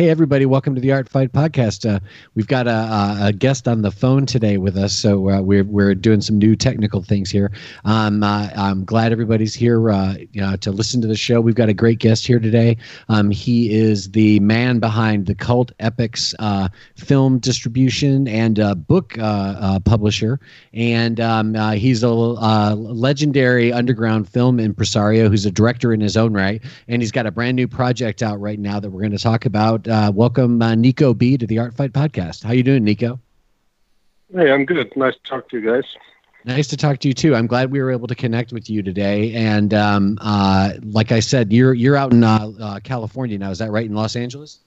hey, everybody, welcome to the Art Fight podcast. Uh, we've got a, a, guest on the phone today with us, so uh, we're, we're doing some new technical things here. Um, uh, I'm glad everybody's here uh, to listen to the show. We've got a great guest here today. Um, he is the man behind the Cult Epics uh, film distribution and book publisher, and um, he's a legendary underground film impresario who's a director in his own right, and he's got a brand new project out right now that we're going to talk about. Uh, welcome, uh, Nico B, to the Art Fight podcast. How you doing, Nico? Hey, I'm good. Nice to talk to you guys. Nice to talk to you too. I'm glad we were able to connect with you today. And um, uh, like I said, you're you're out in uh, uh, California now. Is that right? In Los Angeles?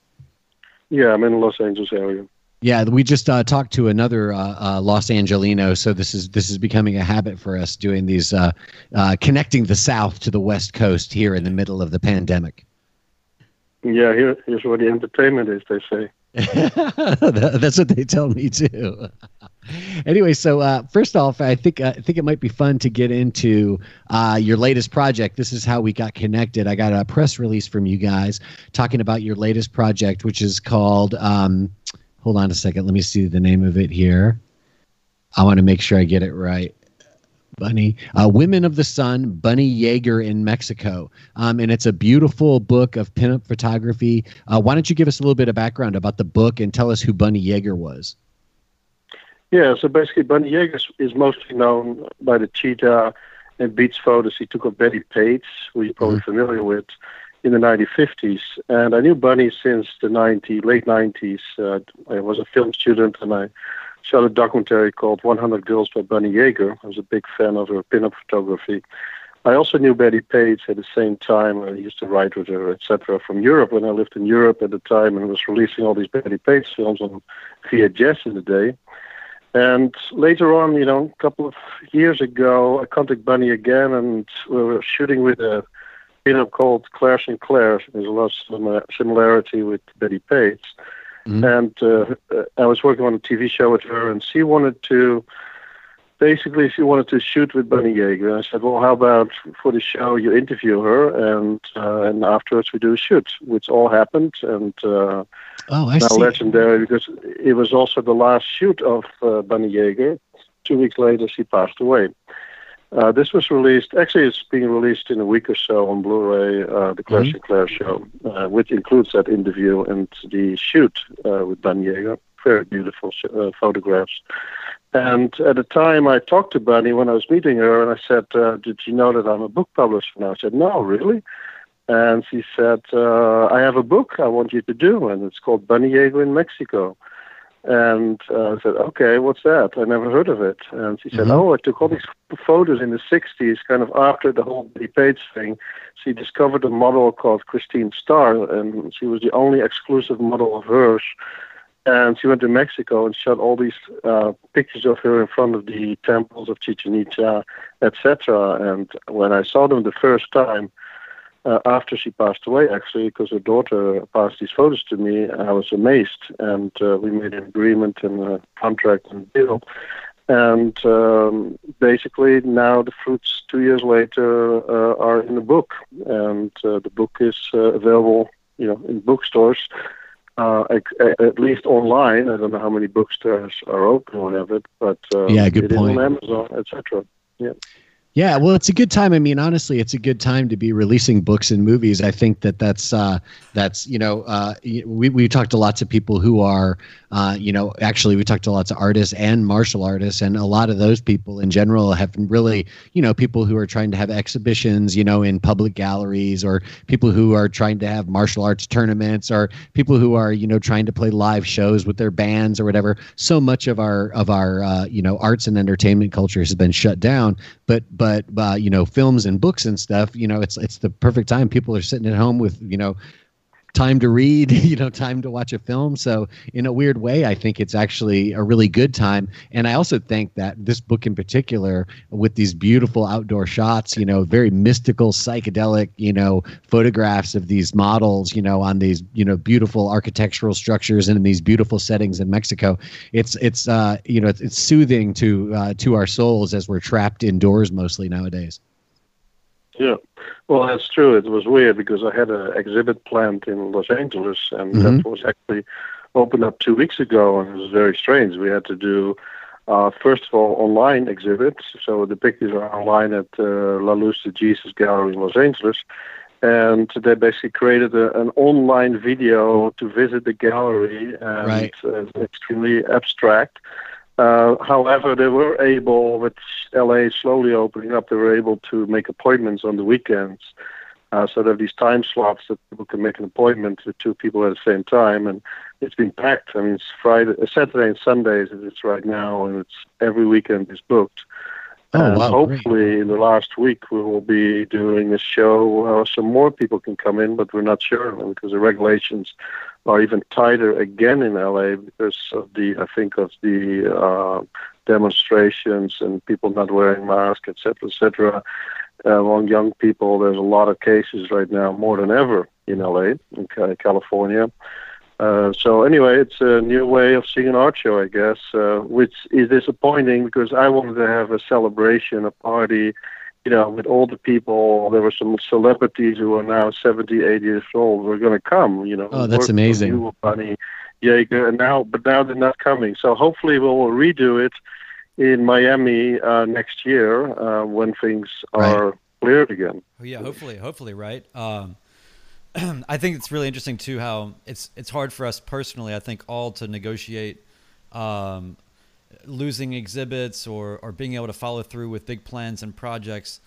Yeah, I'm in the Los Angeles area. Yeah, we just uh, talked to another uh, uh, Los Angelino, so this is this is becoming a habit for us doing these uh, uh, connecting the South to the West Coast here in the middle of the pandemic. Yeah, here, here's where the entertainment is. They say. That's what they tell me too. anyway, so uh, first off, I think I think it might be fun to get into your latest project. This is how we got connected. I got a press release from you guys talking about your latest project, which is called. Um, hold on a second. Let me see the name of it here. I want to make sure I get it right. Bunny, uh, Women of the Sun, Bunny Yeager in Mexico. Um, and it's a beautiful book of pinup photography. Uh, why don't you give us a little bit of background about the book and tell us who Bunny Yeager was? Yeah, so basically, Bunny Yeager is mostly known by the cheetah and beach photos he took of Betty Page, who you're probably mm-hmm. familiar with in the 1950s. And I knew Bunny since the 90, late 90s. Uh, I was a film student and I shot a documentary called 100 Girls by Bunny Yeager. I was a big fan of her pinup photography. I also knew Bettie Page at the same time. I used to write with her, etc., from Europe when I lived in Europe at the time and was releasing all these Bettie Page films on VHS in the day. And later on, you know, a couple of years ago, I contacted Bunny again, and we were shooting with a pinup called Claire Sinclair. There's a lot of similarity with Bettie Page. Mm-hmm. And uh, I was working on a TV show with her, and she wanted to basically she wanted to shoot with Bunny Yeager. And I said, well, how about for the show you interview her, and uh, and afterwards we do a shoot, which all happened, and uh, oh, I now see. legendary because it was also the last shoot of uh, Bunny Yeager. Two weeks later, she passed away. Uh, this was released, actually, it's being released in a week or so on Blu ray, uh, The Claire mm-hmm. Sinclair Show, uh, which includes that interview and the shoot uh, with Bunny Yeager. Very beautiful uh, photographs. And at the time, I talked to Bunny when I was meeting her, and I said, uh, Did you know that I'm a book publisher now? I said, No, really? And she said, I have a book I want you to do, and it's called Bunny Yeager in Mexico. And uh, I said, okay, what's that? I never heard of it. And she said, mm-hmm. oh, I took all these photos in the 60s, kind of after the whole Bettie Page thing. She discovered a model called Christine Starr, and she was the only exclusive model of hers. And she went to Mexico and shot all these uh, pictures of her in front of the temples of Chichen Itza, etc. And when I saw them the first time, uh, after she passed away, actually, because her daughter passed these photos to me, I was amazed, and uh, we made an agreement and a contract and deal. And um, basically, now the fruits two years later uh, are in the book, and uh, the book is uh, available, you know, in bookstores. Uh, at, at, least online. I don't know how many bookstores are open or whatever, but yeah, good it point. on Amazon, etc. Yeah. Yeah, well, it's a good time. I mean, honestly, it's a good time to be releasing books and movies. I think that that's uh, that's you know uh, we we talked to lots of people who are uh, you know actually we talked to lots of artists and martial artists, and a lot of those people in general have really you know people who are trying to have exhibitions you know in public galleries or people who are trying to have martial arts tournaments or people who are you know trying to play live shows with their bands or whatever. So much of our of our uh, you know arts and entertainment culture has been shut down, but but uh, you know films and books and stuff you know it's it's the perfect time. People are sitting at home with you know time to read, you know, time to watch a film. So, in a weird way, I think it's actually a really good time. And I also think that this book in particular, with these beautiful outdoor shots, you know, very mystical, psychedelic, you know, photographs of these models, you know, on these, you know, beautiful architectural structures and in these beautiful settings in Mexico, it's it's uh, you know, it's, it's soothing to uh, to our souls as we're trapped indoors mostly nowadays. Yeah. Well, that's true. It was weird because I had an exhibit planned in Los Angeles, and mm-hmm. that was actually opened up two weeks ago, and it was very strange. We had to do uh, first of all, online exhibits. So the pictures are online at uh, La Luz de Jesus Gallery in Los Angeles. And they basically created a, an online video to visit the gallery, and right. uh, it's extremely abstract. Uh, however, they were able, with LA slowly opening up, they were able to make appointments on the weekends. Uh, so there are these time slots that people can make an appointment with two people at the same time, and it's been packed. I mean, it's Friday, uh, Saturday, and Sundays. It's right now, and it's every weekend is booked. Oh, and wow, hopefully, great. in the last week, we will be doing a show. Uh, some more people can come in, but we're not sure because the regulations are even tighter again in LA because of the, I think, of the uh, demonstrations and people not wearing masks, etc., etc. Uh, among young people, there's a lot of cases right now, more than ever in LA, in California. Uh, so anyway, it's a new way of seeing an art show, I guess, uh, which is disappointing because I wanted to have a celebration, a party, you know, with all the people. There were some celebrities who are now 70, 80 years old. We're going to come, you know. Oh, that's amazing. You, Bunny Yeager, and now, but now they're not coming. So hopefully we'll redo it in Miami uh, next year uh, when things are right. cleared again. Oh, yeah, hopefully, hopefully, right. Um, I think it's really interesting too how it's it's hard for us personally. I think all to negotiate um, losing exhibits or or being able to follow through with big plans and projects.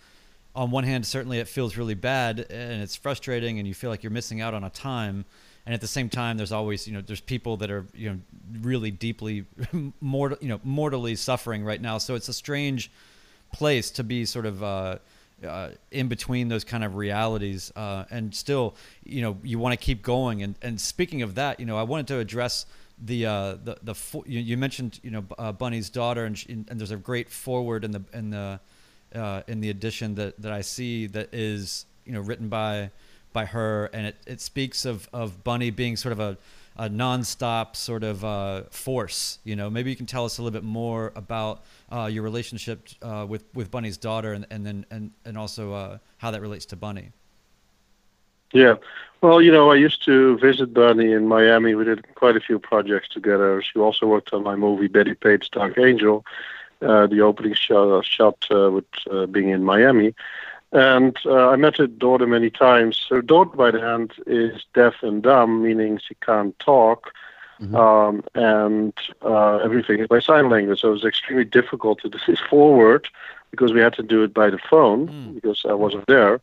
On one hand, certainly it feels really bad and it's frustrating, and you feel like you're missing out on a time. And at the same time there's always you know there's people that are you know really deeply mortal you know mortally suffering right now. So it's a strange place to be sort of uh, uh, in between those kind of realities. Uh, and still you know you want to keep going. And and speaking of that you know I wanted to address the uh, the the you, you mentioned you know uh, Bunny's daughter and she, and there's a great forward in the in the uh, in the edition that that I see that is you know written by by her, and it, it speaks of, of Bunny being sort of a, a nonstop sort of uh, force. You know, maybe you can tell us a little bit more about uh, your relationship uh, with with Bunny's daughter, and, and then and and also uh, how that relates to Bunny. Yeah, well, you know, I used to visit Bunny in Miami. We did quite a few projects together. She also worked on my movie Betty Page's Dark Angel, uh, the opening shot, shot uh, with being in Miami. And uh, I met her daughter many times. Her daughter, by the hand, is deaf and dumb, meaning she can't talk, mm-hmm. um, and uh, everything is by sign language. So it was extremely difficult to do this forward because we had to do it by the phone mm. because I wasn't there,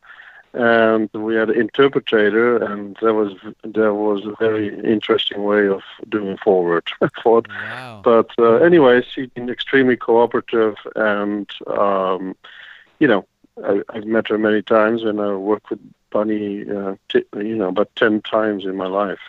and we had an interpreter, and that was that was a very interesting way of doing forward. wow. But uh, anyway, she's been extremely cooperative, and um, you know I, have met her many times, and I worked with Bunny, uh, t- you know, about ten times in my life.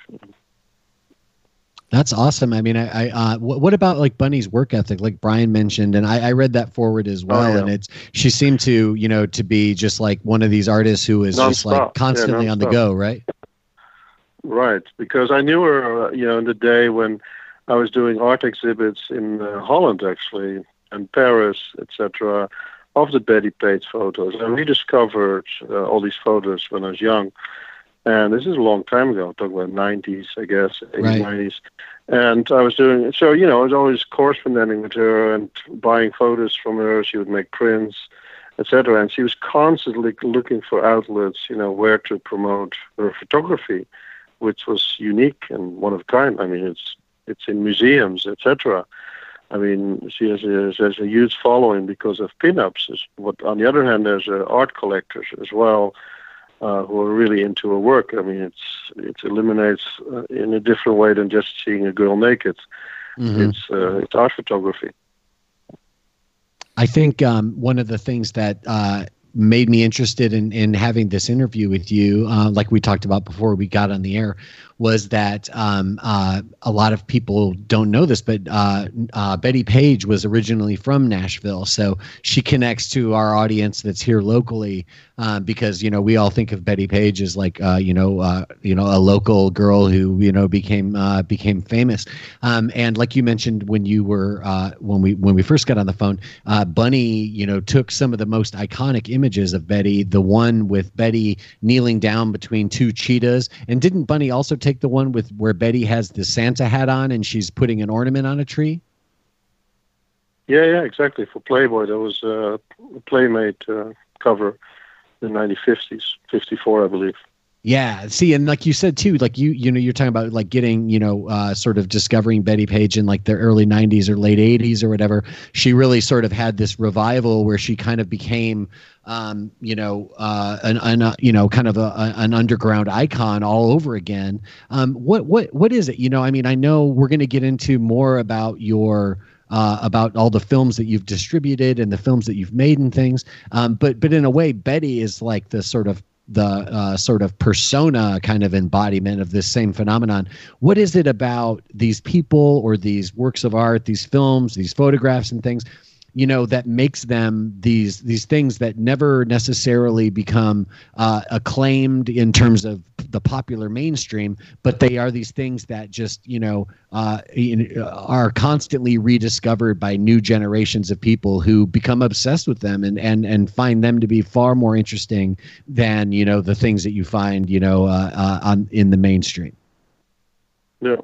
That's awesome. I mean, I, I uh, w- what about like Bunny's work ethic, like Brian mentioned, and I, I read that forward as well. Oh, yeah. And it's she seemed to, you know, to be just like one of these artists who is non-stop. just like constantly yeah, on the go, right? Right, because I knew her, uh, you know, in the day when I was doing art exhibits in uh, Holland, actually, and Paris, etc of the Betty Page photos. I rediscovered uh, all these photos when I was young. And this is a long time ago, I'm talking about 90s, I guess, 80s, right. 90s. And I was doing, so, you know, I was always corresponding with her and buying photos from her. She would make prints, etc. And she was constantly looking for outlets, you know, where to promote her photography, which was unique and one of a kind. I mean, it's it's in museums, etc. I mean, she has a, has a huge following because of pinups. But on the other hand, there's uh, art collectors as well uh, who are really into her work. I mean, it's it eliminates uh, in a different way than just seeing a girl naked. Mm-hmm. It's uh, it's art photography. I think um, one of the things that uh, made me interested in in having this interview with you, uh, like we talked about before we got on the air, was that um, uh, a lot of people don't know this, but uh, uh, Betty Page was originally from Nashville, so she connects to our audience that's here locally uh, because you know we all think of Betty Page as like uh, you know uh, you know a local girl who you know became became famous, um, and like you mentioned when you were when we when we first got on the phone, Bunny you know took some of the most iconic images of Betty, the one with Betty kneeling down between two cheetahs, and didn't Bunny also take the one with where Betty has the Santa hat on and she's putting an ornament on a tree? Yeah, yeah, exactly. For Playboy, there was a Playmate uh, cover in the 1950s, 54, I believe. Yeah. See, and like you said too, like you, you know, you're talking about like getting, you know, uh, sort of discovering Betty Page in like the early '90s or late '80s or whatever. She really sort of had this revival where she kind of became, um, you know, uh, an, an uh, you know, kind of a, a, an underground icon all over again. Um, what, what, what is it? You know, I mean, I know we're going to get into more about your uh, about all the films that you've distributed and the films that you've made and things. Um, but but in a way, Betty is like the sort of the uh, sort of persona kind of embodiment of this same phenomenon. What is it about these people or these works of art, these films, these photographs and things you know that makes them these these things that never necessarily become uh, acclaimed in terms of the popular mainstream but they are these things that just you know uh, are constantly rediscovered by new generations of people who become obsessed with them and and and find them to be far more interesting than you know the things that you find you know uh, uh on in the mainstream. Yeah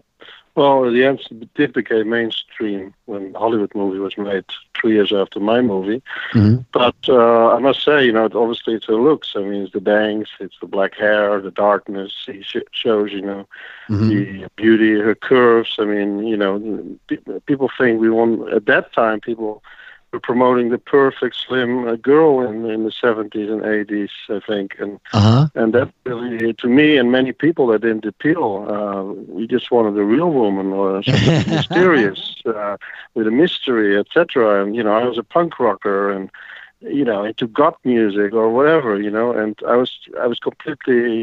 well, the answer did become mainstream when Hollywood movie was made three years after my movie. Mm-hmm. But uh, I must say, you know, obviously it's the looks. I mean, it's the bangs, it's the black hair, the darkness. He sh- shows, you know, mm-hmm. the beauty, her curves. I mean, you know, people think we want at that time people promoting the perfect slim uh, girl in, in the 70s and 80s, I think, and uh-huh. and that really to me and many people that didn't appeal. Uh, we just wanted a real woman or something mysterious uh, with a mystery, etc. And you know, I was a punk rocker and you know into goth music or whatever you know and i was i was completely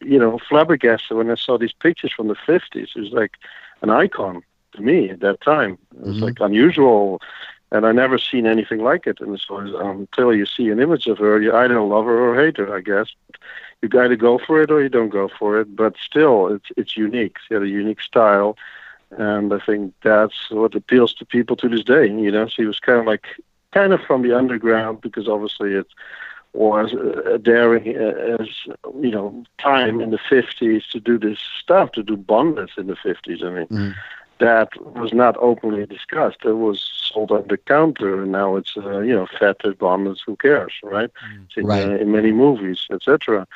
you know flabbergasted when i saw these pictures from the 50s it was like an icon to me at that time it was mm-hmm. like unusual and I never seen anything like it. And so until um, you see an image of her, you either love her or hate her, I guess. You either go for it or you don't go for it. But still, it's it's unique. She had a unique style, and I think that's what appeals to people to this day. You know, she was kind of like kind of from the underground because obviously it was a daring uh, as you know time in the 50s to do this stuff to do bondage in the 50s i mean mm that was not openly discussed. It was sold on the counter, and now it's uh, you know fetid bombers. Who cares, right? Mm. In, right. Uh, in many movies, etc.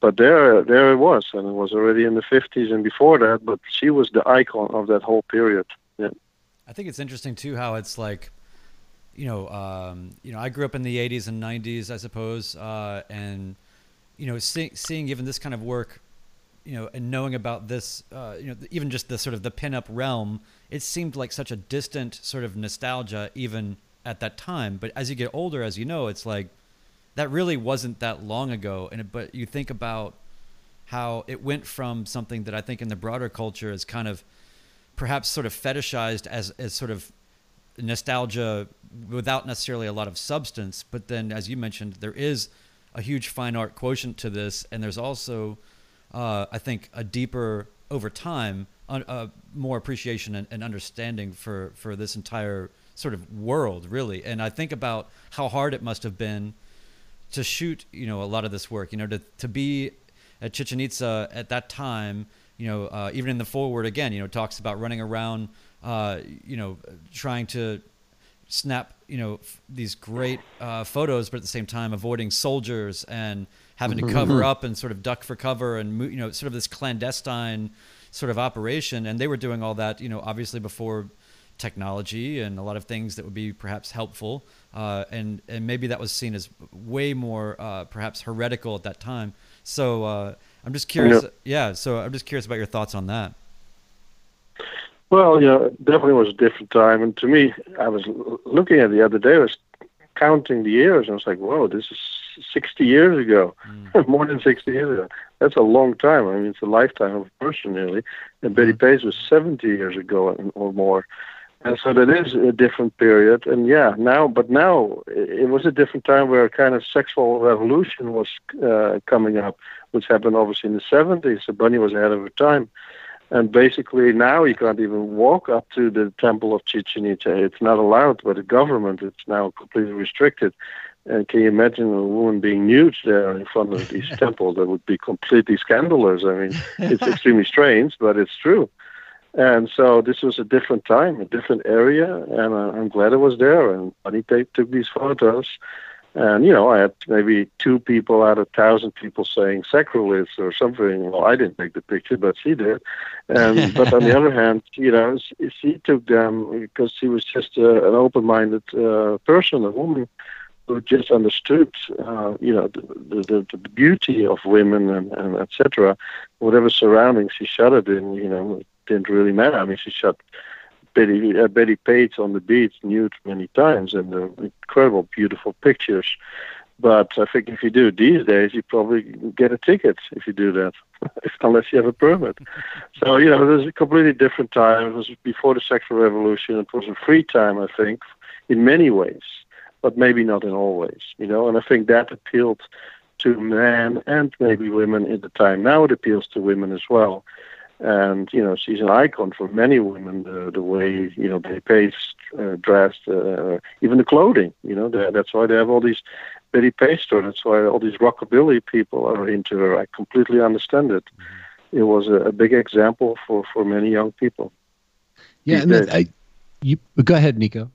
But there, there it was, and it was already in the fifties and before that. But she was the icon of that whole period. Yeah. I think it's interesting too how it's like, you know, um, you know, I grew up in the '80s and '90s, I suppose, uh, and you know, see, seeing even this kind of work you know, and knowing about this, uh, you know, even just the sort of the pinup realm, it seemed like such a distant sort of nostalgia even at that time. But as you get older, as you know, it's like that really wasn't that long ago. And but you think about how it went from something that I think in the broader culture is kind of perhaps sort of fetishized as as sort of nostalgia without necessarily a lot of substance. But then, as you mentioned, there is a huge fine art quotient to this, and there's also uh, I think, a deeper over time, uh, more appreciation and, and, understanding for for this entire sort of world, really. And I think about how hard it must have been to shoot, you know, a lot of this work. You know, to to be at Chichen Itza at that time. You know, uh, even in the forward again, you know, talks about running around, uh, you know, trying to snap, you know, f- these great uh, photos, but at the same time avoiding soldiers and having to mm-hmm. cover up and sort of duck for cover and you know sort of this clandestine sort of operation and they were doing all that you know obviously before technology and a lot of things that would be perhaps helpful uh, and and maybe that was seen as way more uh, perhaps heretical at that time so uh, I'm just curious yeah. yeah so I'm just curious about your thoughts on that well, yeah, definitely was a different time. And to me, I was looking at the other day, I was counting the years, and I was like, "Whoa, this is 60 years ago, mm. more than 60 years ago. That's a long time. I mean, it's a lifetime of a person, nearly. And Betty mm. Page was 70 years ago or more. And so that is a different period. And yeah, now, but now it was a different time where a kind of sexual revolution was uh, coming up, which happened obviously in the 70s. So Bunny was ahead of her time. And basically now you can't even walk up to the temple of Chichen Itza. It's not allowed by the government. It's now completely restricted. And can you imagine a woman being nude there in front of these temples? That would be completely scandalous. I mean, it's extremely strange, but it's true. And so this was a different time, a different area, and I'm glad I was there. And Bunny took these photos, and you know, I had maybe two people out of a thousand people saying sacrilege or something. Well, I didn't take the picture, but she did. And but on the other hand, you know, she, she took them because she was just uh, an open-minded uh, person, a woman just understood, uh, you know, the, the, the beauty of women and, and etc. Whatever surroundings she it in, you know, didn't really matter. I mean, she shot Betty uh, Betty Page on the beach nude many times, and uh, incredible, beautiful pictures. But I think if you do these days, you probably get a ticket if you do that, unless you have a permit. so you know, it was a completely different time. It was before the sexual revolution. It was a free time, I think, in many ways, but maybe not in all ways. You know, and I think that appealed to men and maybe women at the time. Now it appeals to women as well and you know she's an icon for many women. The, the way you know they Page uh, dressed, uh, even the clothing. You know that's why they have all these Betty Page stores. That's why all these rockabilly people are into her. I completely understand it. It was a, a big example for for many young people. Yeah, and I, you go ahead, Nico.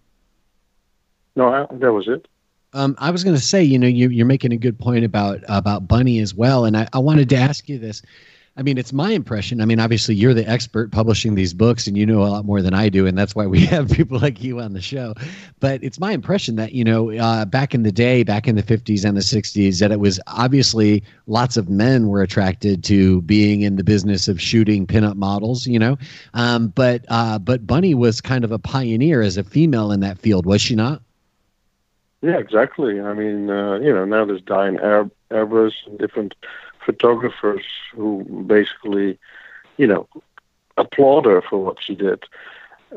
No, I, that was it. Um, I was going to say, you know, you, you're making a good point about about Bunny as well, and I, I wanted to ask you this I mean, it's my impression. I mean, obviously, you're the expert publishing these books, and you know a lot more than I do, and that's why we have people like you on the show. But it's my impression that you know, uh, back in the day, back in the '50s and the '60s, that it was obviously lots of men were attracted to being in the business of shooting pinup models. You know, um, but uh, but Bunny was kind of a pioneer as a female in that field, was she not? Yeah, exactly. I mean, uh, you know, now there's Diane Arbus and different photographers who basically, you know, applaud her for what she did.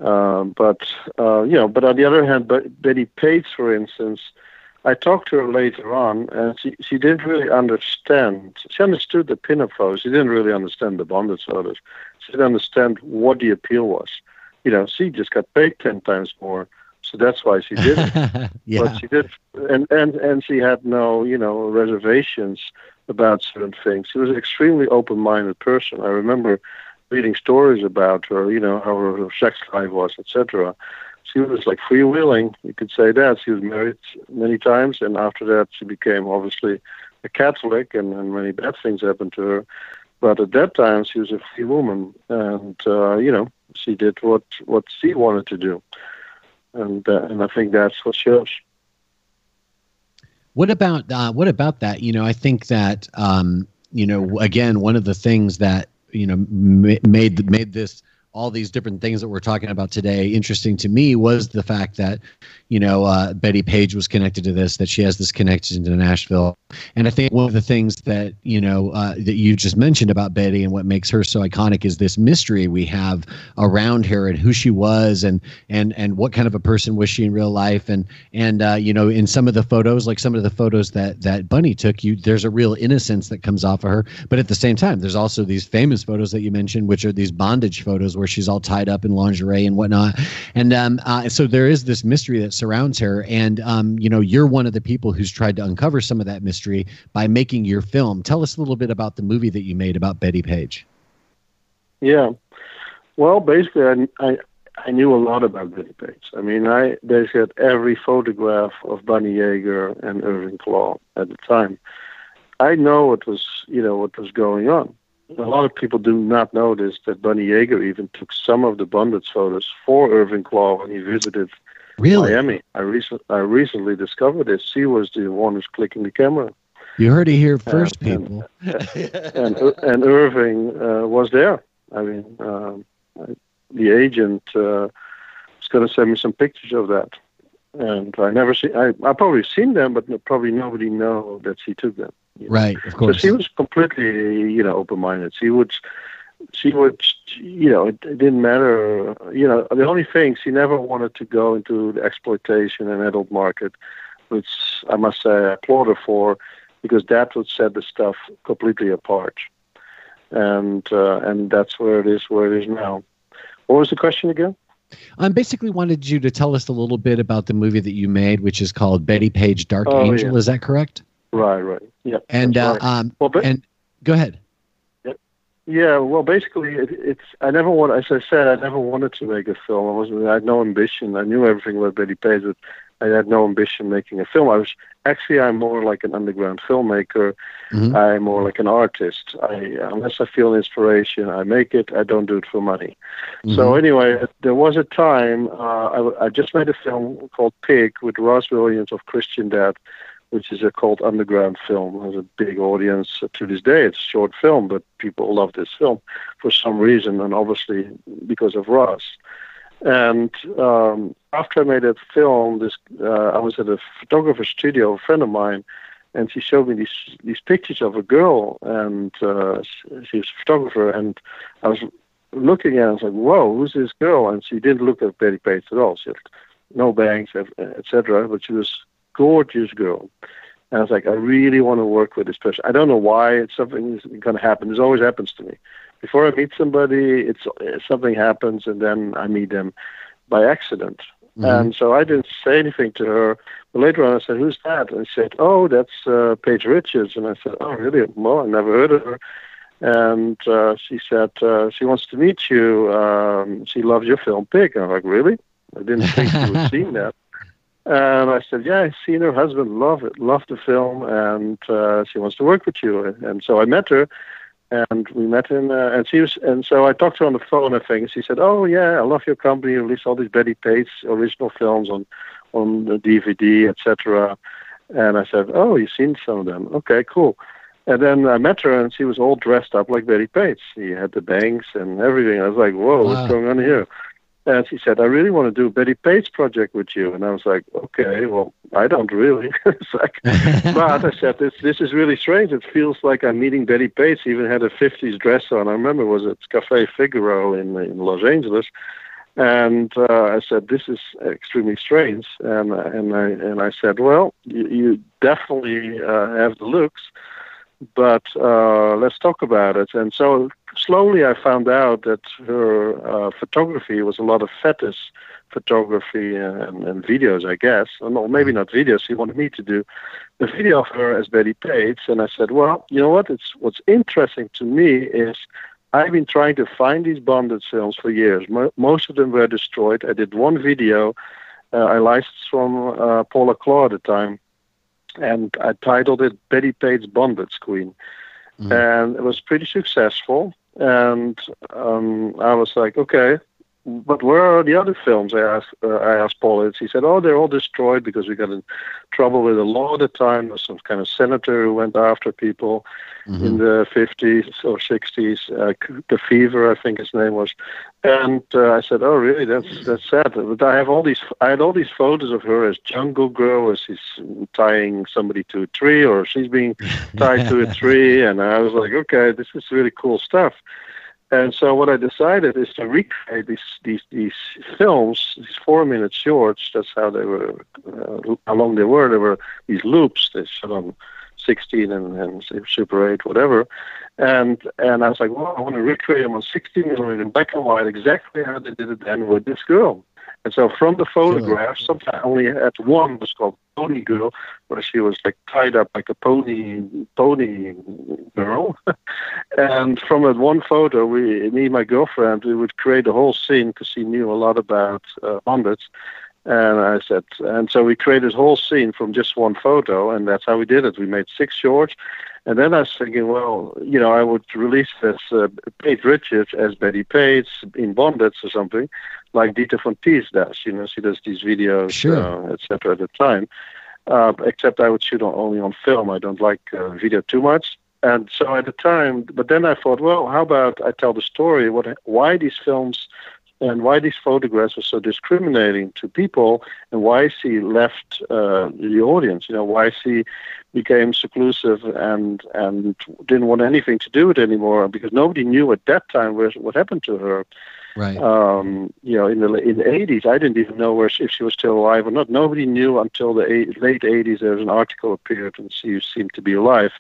Um, but uh, you know, but on the other hand, Betty Page, for instance, I talked to her later on, and she she didn't really understand. She understood the photos. She didn't really understand the bondage photos. She didn't understand what the appeal was. You know, she just got paid ten times more, so that's why she did it. yeah. But she did, and and and she had no, you know, reservations about certain things. She was an extremely open-minded person. I remember reading stories about her, you know, how her sex life was, etc. She was like freewheeling, you could say that. She was married many times, and after that, she became obviously a Catholic, and, and many bad things happened to her. But at that time, she was a free woman, and uh, you know, she did what what she wanted to do, and uh, and I think that's what shows. What about uh, what about that? You know, I think that um, you know, again, one of the things that you know made made this all these different things that we're talking about today interesting to me was the fact that you know uh, Betty Page was connected to this that she has this connection to Nashville. And I think one of the things that you know uh, that you just mentioned about Betty and what makes her so iconic is this mystery we have around her and who she was and and and what kind of a person was she in real life. And and uh, you know in some of the photos like some of the photos that that Bunny took you there's a real innocence that comes off of her. But at the same time there's also these famous photos that you mentioned which are these bondage photos where where she's all tied up in lingerie and whatnot. And um, uh, so there is this mystery that surrounds her. And, um, you know, you're one of the people who's tried to uncover some of that mystery by making your film. Tell us a little bit about the movie that you made about Betty Page. Yeah. Well, basically, I, I, I knew a lot about Betty Page. I mean, I basically had every photograph of Bunny Yeager and Irving Klaw at the time. I know what was, you know, what was going on a lot of people do not know this that Bunny Yeager even took some of the bondage photos for Irving Klaw when he visited really? Miami. I recently I recently discovered this. She was the one who's clicking the camera. You heard it here first, and, people. And, and, and Irving uh, was there. I mean, uh, the agent uh, was going to send me some pictures of that. And I never see. I I probably seen them, but probably nobody know that she took them. Right, of course. Because he was completely, you know, open-minded. She would, she would, you know, it, it didn't matter. You know, the only thing she never wanted to go into the exploitation and adult market, which I must say I applaud her for, because that would set the stuff completely apart, and uh, and that's where it is where it is now. What was the question again? I basically wanted you to tell us a little bit about the movie that you made, which is called Betty Page Dark Oh, Angel. yeah. Is that correct? Right, right. Yeah. And uh, right. um, Well, but- and go ahead. Yeah, well, basically, it, it's. I never want, as I said, I never wanted to make a film. I wasn't. I had no ambition. I knew everything about Betty Page, but I had no ambition making a film. I was actually. I'm more like an underground filmmaker. Mhm. I'm more like an artist. I unless I feel inspiration, I make it. I don't do it for money. So Mhm. anyway, there was a time uh, I, I just made a film called Pig with Rozz Williams of Christian Death, which is a cult underground film. It has a big audience to this day. It's a short film, but people love this film for some reason, and obviously because of Ross. And um, after I made that film, this uh, I was at a photographer's studio, a friend of mine, and she showed me these these pictures of a girl, and uh, she was a photographer, and I was looking at it, I was like, whoa, who's this girl? And she didn't look like Betty Page at all. She had no bangs, etc. But she was gorgeous girl. And I was like, I really want to work with this person. I don't know why. It's something is going to happen. This always happens to me. Before I meet somebody, it's something happens, and then I meet them by accident. Mhm. And so I didn't say anything to her. But later on, I said, "Who's that?" And she said, "Oh, that's uh, Paige Richards." And I said, "Oh, really? Well, I never heard of her." And uh, she said uh, she wants to meet you. Um, she loves your film Pig. And I'm like, "Really?" I didn't think she was seen that. And I said, "Yeah, I've seen her husband love it, love the film, and uh, she wants to work with you." And so I met her, and we met him. uh, and she was, and so I talked to her on the phone. I think she said, "Oh yeah, I love your company. You release all these Betty Page original films on on the DVD, etc." And I said, "Oh, you've seen some of them? Okay, cool." And then I met her, and she was all dressed up like Betty Page. She had the bangs and everything. I was like, "Whoa, Wow. what's going on here?" And she said, I really want to do a Betty Page project with you. And I was like, okay, well, I don't really. like, but I said, this this is really strange. It feels like I'm meeting Betty Page. She even had a 50s dress on. I remember it was at Cafe Figaro in, in Los Angeles. And uh, I said, this is extremely strange. And, and, I, and I said, well, you, you definitely uh, have the looks, but uh, let's talk about it. And so slowly I found out that her uh, photography was a lot of fetish photography and, and videos, I guess. Or maybe not videos. She wanted me to do the video of her as Betty Page, and I said, well, you know what? It's what's interesting to me is I've been trying to find these bondage films for years. Mo- most of them were destroyed. I did one video uh, I licensed from uh, Paula Klaw at the time, and I titled it Betty Page Bondage Queen. Mhm. And it was pretty successful. And um, I was like, okay, but where are the other films? I asked, uh, I asked Paul. He said, oh, they're all destroyed because we got in trouble with the law at the time. There was some kind of senator who went after people in Mhm. the 50s or 60s. Uh, Kefauver, I think his name was. And uh, I said, "Oh, really? That's that's sad." But I have all these. I had all these photos of her as jungle girl, as she's tying somebody to a tree, or she's being tied to a tree. And I was like, "Okay, this is really cool stuff." And so what I decided is to recreate these these these films, these four-minute shorts. That's how they were, uh, how long they were. They were these loops. They shot on 16 and, and Super 8, whatever. And and I was like, well, I want to recreate them on 16 millimeter black and white, exactly how they did it then with this girl. And so from the photographs, sometimes only had one was called Pony Girl, where she was like tied up like a pony pony girl. and from that one photo, we me and my girlfriend we would create a whole scene because she knew a lot about uh, bondage. And I said, and so we created a whole scene from just one photo, and that's how we did it. We made six shorts, and then I was thinking, well, you know, I would release this uh, Paige Richards as Betty Page in bondage or something, like Dita Von Teese does. You know, she does these videos, Sure. uh, etc. At the time, uh, except I would shoot on, only on film. I don't like uh, video too much. And so at the time, but then I thought, well, how about I tell the story? What, why these films and why these photographs were so discriminating to people, and why she left uh, the audience. You know, why she became seclusive and and didn't want anything to do with it anymore because nobody knew at that time what happened to her. Right. Um, you know, in the in the 80s, I didn't even know where she, if she was still alive or not. Nobody knew until the eight, late 80s. There was an article appeared and she seemed to be alive.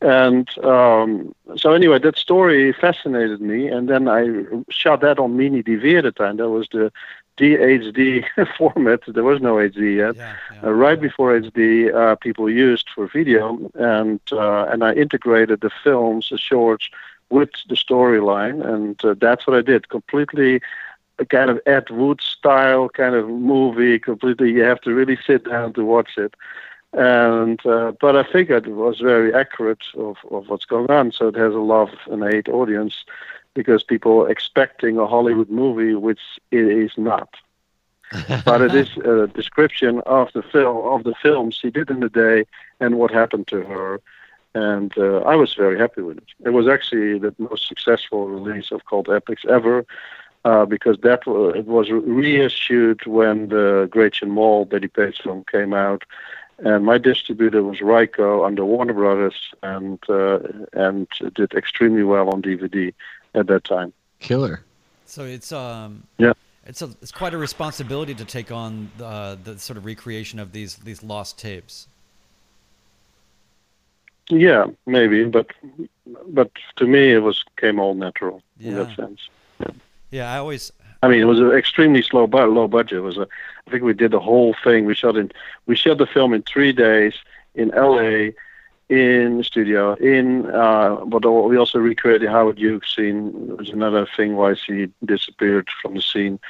And um, so anyway, that story fascinated me, and then I shot that on mini DV at the time. That was the DHD format. There was no HD yet. Yeah, yeah, uh, right yeah. before HD, uh, people used for video, and uh, and I integrated the films, the shorts, with the storyline, and uh, that's what I did. Completely a kind of Ed Wood style kind of movie. Completely, you have to really sit down to watch it and uh, but I figured it was very accurate of, of what's going on. So it has a love and hate audience because people are expecting a Hollywood movie, which it is not. but it is a description of the film of the film she did in the day and what happened to her. And uh, I was very happy with it. It was actually the most successful release of Cult Epics ever. Uh, because that it was reissued when the Gretchen Mol Betty Page film came out, and my distributor was Ryko under Warner Brothers, and uh, and did extremely well on DVD at that time. Killer. So it's um yeah it's a it's quite a responsibility to take on the the sort of recreation of these these lost tapes. Yeah, maybe, but but to me it was came all natural yeah. in that sense. Yeah. yeah, I always I mean, it was an extremely slow, but low budget. It was a, I think we did the whole thing. We shot in, we shot the film in three days in L.A. in the studio. In, uh, but we also recreated Howard Hughes scene. It was another thing why she disappeared from the scene.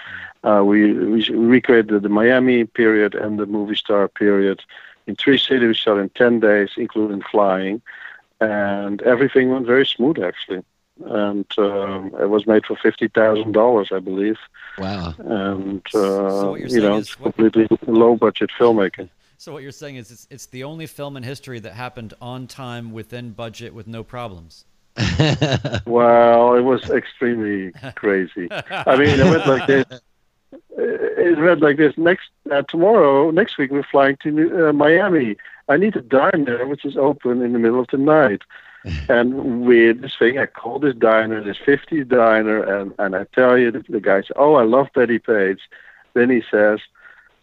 Uh, we we recreated the Miami period and the movie star period in three cities. We shot in ten days, including flying, and everything went very smooth actually and um, it was made for fifty thousand dollars, I believe. Wow! And uh, so you know, it's completely low budget filmmaking. So what you're saying is it's it's the only film in history that happened on time, within budget, with no problems. well, it was extremely crazy. I mean, it went like this. It read like this. Next uh, tomorrow, next week, we're flying to uh, Miami. I need a diner which is open in the middle of the night and with this thing, I called this diner, this 50s diner, and, and I tell you, the, the guy says, Oh, I love Betty Page. Then he says,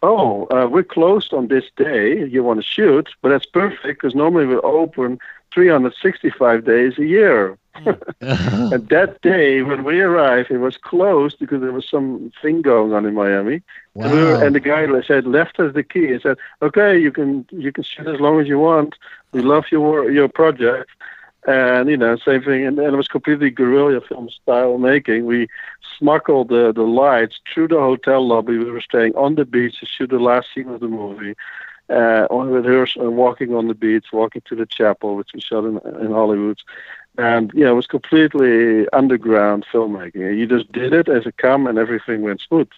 Oh, uh, we're closed on this day. You want to shoot, but that's perfect because normally we're open 365 days a year. Hmm. and that day when we arrived, it was closed because there was some thing going on in Miami. Wow. And, we were, and the guy said, left us the key. He said, "Okay, you can you can shoot as long as you want. We love your your project." And you know, same thing, and, and it was completely guerrilla film style making. We smuggled the the lights through the hotel lobby. We were staying on the beach to shoot the last scene of the movie. Uh, on rehearsal and walking on the beach, walking to the chapel, which we shot in, in Hollywood. And, you know, it was completely underground filmmaking. You just did it as it come and everything went smooth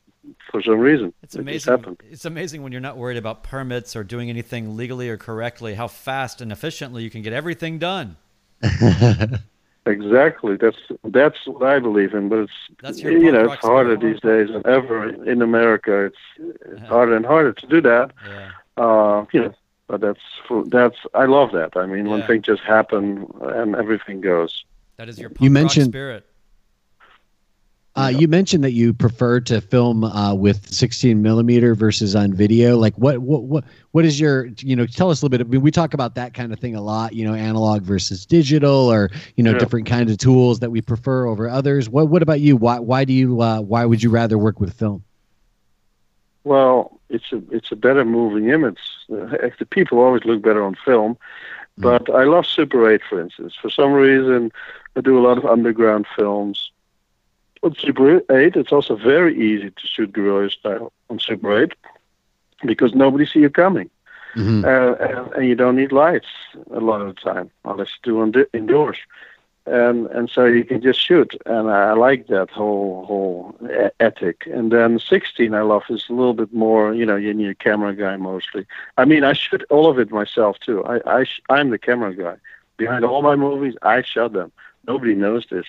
for some reason. It's amazing. It it's amazing when you're not worried about permits or doing anything legally or correctly, how fast and efficiently you can get everything done. exactly. That's that's what I believe in. But it's you know it's harder these days than ever in America. It's, it's yeah. harder and harder to do that. Yeah. Uh, you know, but that's that's I love that. I mean, yeah. when things just happen and everything goes. That is your you mentioned spirit. Uh, you mentioned that you prefer to film uh, with 16 millimeter versus on video. Like, what, what, what, what is your, you know, tell us a little bit. I mean, we talk about that kind of thing a lot. You know, analog versus digital, or you know, yeah. different kinds of tools that we prefer over others. What, what about you? Why, why do you, uh, why would you rather work with film? Well, it's a, it's a better moving image. The people always look better on film, mm. but mm. I love Super 8, for instance. For some reason, I do a lot of underground films on Super 8, it's also very easy to shoot guerrilla style on Super 8 because nobody see you coming. Mm-hmm. Uh, and, and, you don't need lights a lot of the time, unless you do on indoors. And and so you can just shoot, and I like that whole whole ethic. And then 16, I love is a little bit more, you know, you need a camera guy mostly. I mean, I shoot all of it myself too. I I I'm the camera guy behind all my movies. I shot them. Nobody knows this,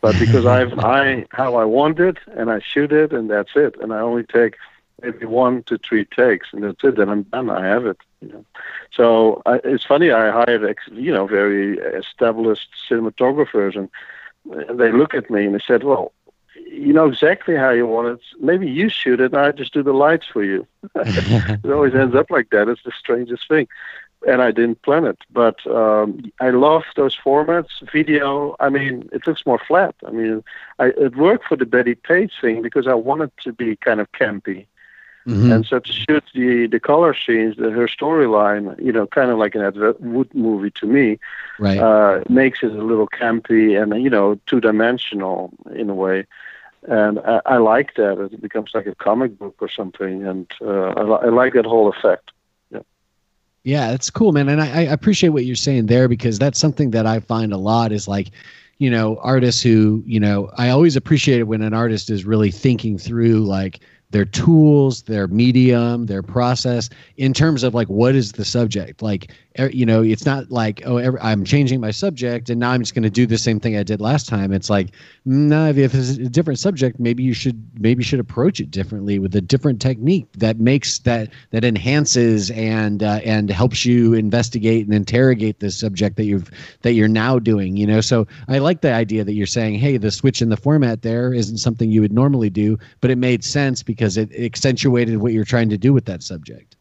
But because I've I how I want it and I shoot it and that's it, and I only take maybe one to three takes and that's it. Then I'm done. I have it. You know. So I, it's funny. I hired ex, you know very established cinematographers and they look at me and they said, "Well, you know exactly how you want it. Maybe you shoot it, and I just do the lights for you." it always ends up like that. It's the strangest thing, and I didn't plan it. But um, I love those formats. Video, I mean, it looks more flat. I mean, I, it worked for the Betty Page thing because I wanted to be kind of campy. Mm-hmm. And so to shoot the the color scenes, the, her storyline, you know, kind of like an Ed Wood movie to me, right. uh, makes it a little campy and you know two dimensional in a way. And I, I, like that. It becomes like a comic book or something, and uh, I, I, like that whole effect. Yeah, yeah, it's cool, man. And I, I appreciate what you're saying there because that's something that I find a lot is like you know artists who you know i always appreciate it when an artist is really thinking through like their tools, their medium, their process in terms of like what is the subject. Like you know, it's not like oh, every, I'm changing my subject and now I'm just going to do the same thing I did last time. It's like no, nah, if it's a different subject, maybe you should maybe you should approach it differently with a different technique that makes that that enhances and uh, and helps you investigate and interrogate the subject that you've that you're now doing. You know, so I like the idea that you're saying, hey, the switch in the format there isn't something you would normally do, but it made sense because it accentuated what you're trying to do with that subject.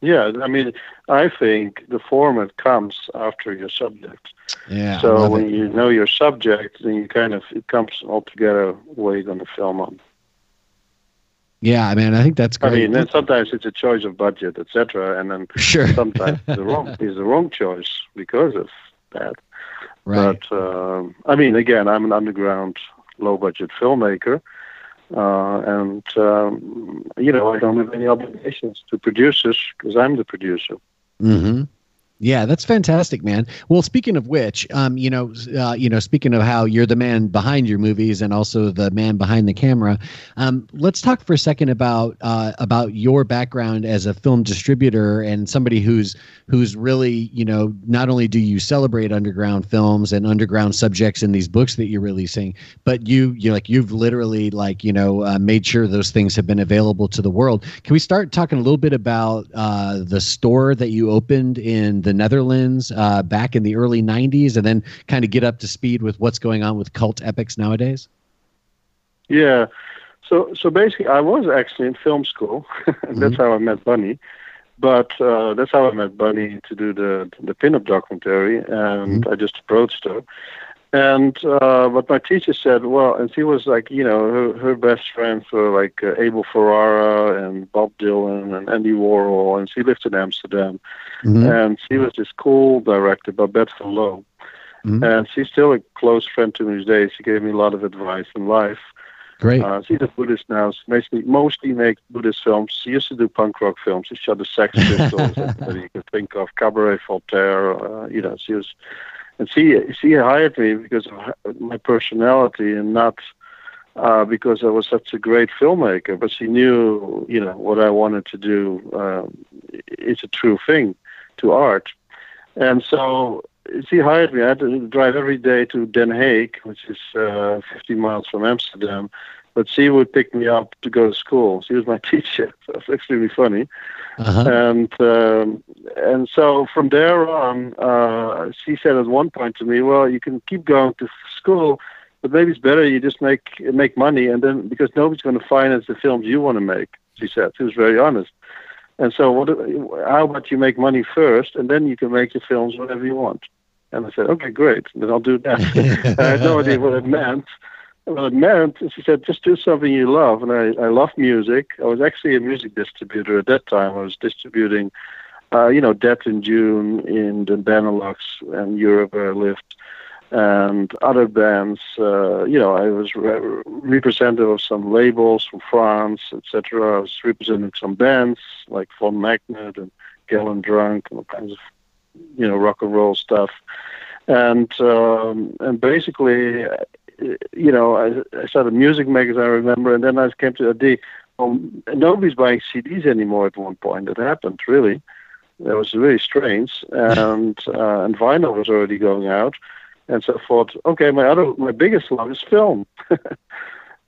Yeah, I mean, I think the format comes after your subject. Yeah. So when it. you know your subject, then you kind of it comes all together you're going to film on. Yeah, I mean, I think that's great. I mean, then sometimes it's a choice of budget, etc., and then sure. sometimes the wrong is the wrong choice because of that. Right. But um, I mean, again, I'm an underground, low-budget filmmaker, uh, and um, you know, I don't have any obligations to producers because I'm the producer. Mm-hmm. Yeah, that's fantastic, man. Well, speaking of which, um, you know, uh, you know, speaking of how you're the man behind your movies and also the man behind the camera, um, let's talk for a second about uh, about your background as a film distributor and somebody who's who's really, you know, not only do you celebrate underground films and underground subjects in these books that you're releasing, but you you like you've literally like you know uh, made sure those things have been available to the world. Can we start talking a little bit about uh, the store that you opened in the Netherlands uh, back in the early 90s and then kind of get up to speed with what's going on with cult epics nowadays? Yeah. So, so basically, I was actually in film school. mm-hmm. That's how I met Bunny. But uh, that's how I met Bunny to do the the pinup documentary, and mm-hmm. I just approached her. And uh, what my teacher said, well, and she was like, you know, her, her best friends were like uh, Abel Ferrara and Bob Dylan and Andy Warhol, and she lived in Amsterdam. Mm-hmm. And she was this cool director, Babeth Van Loo. Mm-hmm. And she's still a close friend to me today. She gave me a lot of advice in life. Great. Uh, she's a Buddhist now. She mostly, mostly makes Buddhist films. She used to do punk rock films. She shot the Sex Pistols, that you could think of, Cabaret Voltaire. Uh, you know, she was and she she hired me because of my personality and not uh, because I was such a great filmmaker. But she knew, you know, what I wanted to do um, is a true thing to art, and so she hired me. I had to drive every day to Den Haag, which is uh, 15 miles from Amsterdam. But she would pick me up to go to school. She was my teacher. So it's extremely funny. Uh-huh. And um, and so from there on, uh, she said at one point to me, "Well, you can keep going to school, but maybe it's better you just make make money, and then because nobody's going to finance the films you want to make." She said she was very honest. And so, what? How about you make money first, and then you can make your films whatever you want? And I said, okay, great. Then I'll do that. I had no idea what it meant what it meant she said, just do something you love. And I, I love music. I was actually a music distributor at that time. I was distributing, uh, you know, Death in June in the Benelux and Europe where I lived, and other bands. Uh, you know, I was re- representative of some labels from France, etc. I was representing some bands like Von Magnet and Gallon Drunk and all kinds of, you know, rock and roll stuff and um, and basically you know, I, I started music magazine, I remember, and then I came to a day. Well, nobody's buying CDs anymore at one point. It happened, really. That was really strange. And, uh, and vinyl was already going out. And so I thought, okay, my other, my biggest love is film.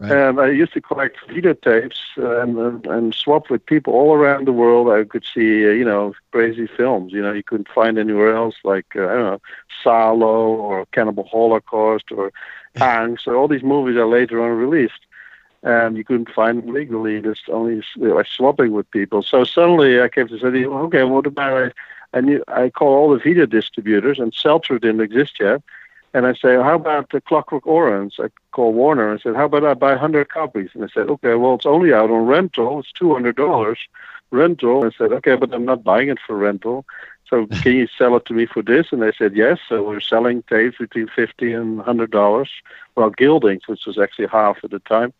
Right. And I used to collect videotapes uh, and, and and swap with people all around the world. I could see, uh, you know, crazy films. You know, you couldn't find anywhere else, like uh, I don't know, Salo or Cannibal Holocaust or Tanks so all these movies are later on released, and you couldn't find them legally. Just only uh, like swapping with people. So suddenly I came to say, okay, what about I? I I call all the video distributors, and Seltzer didn't exist yet. And I say, how about the Clockwork Orange? I call Warner and said, how about I buy 100 copies? And I said, okay, well, it's only out on rental. It's $200 rental. And I said, okay, but I'm not buying it for rental. So can you sell it to me for this? And they said, yes. So we're selling tapes between 50 and $100. Well, Gildings, which was actually half at the time.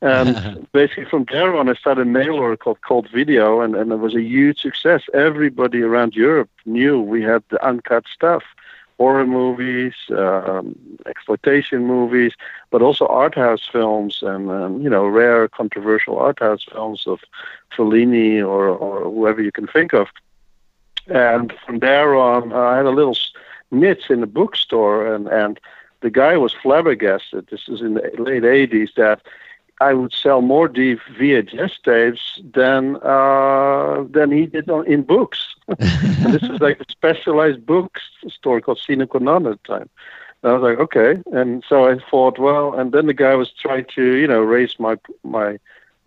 And basically from there on, I started a mail order called Cult Video, and, and it was a huge success. Everybody around Europe knew we had the uncut stuff horror movies, um, exploitation movies, but also art house films and um, you know rare controversial art house films of Fellini or or whoever you can think of. And from there on, I had a little niche in the bookstore, and and the guy was flabbergasted. This is in the late '80s that I would sell more VHS tapes than uh, than he did on, in books. this is like a specialized book store called Sine at the time. And I was like, okay, and so I thought, well, and then the guy was trying to, you know, raise my my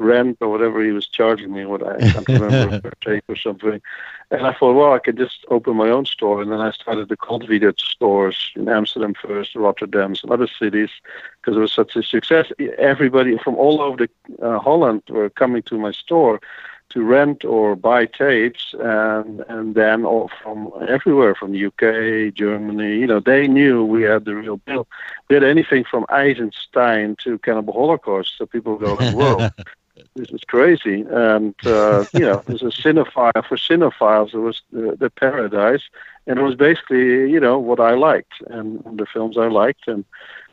rent or whatever he was charging me, what I can't remember per tape or something. And I thought, well, I could just open my own store. And then I started the cult video stores in Amsterdam first, Rotterdam, some other cities, because it was such a success. Everybody from all over the, uh, Holland were coming to my store to rent or buy tapes, and and then all from everywhere, from the UK, Germany. You know, they knew we had the real deal. We had anything from Eisenstein to Cannibal Holocaust, so people go, "Whoa." this is crazy. And, uh, you know, as a cinephile, for cinephiles, it was the, the, paradise. And it was basically, you know, what I liked and, and, the films I liked. And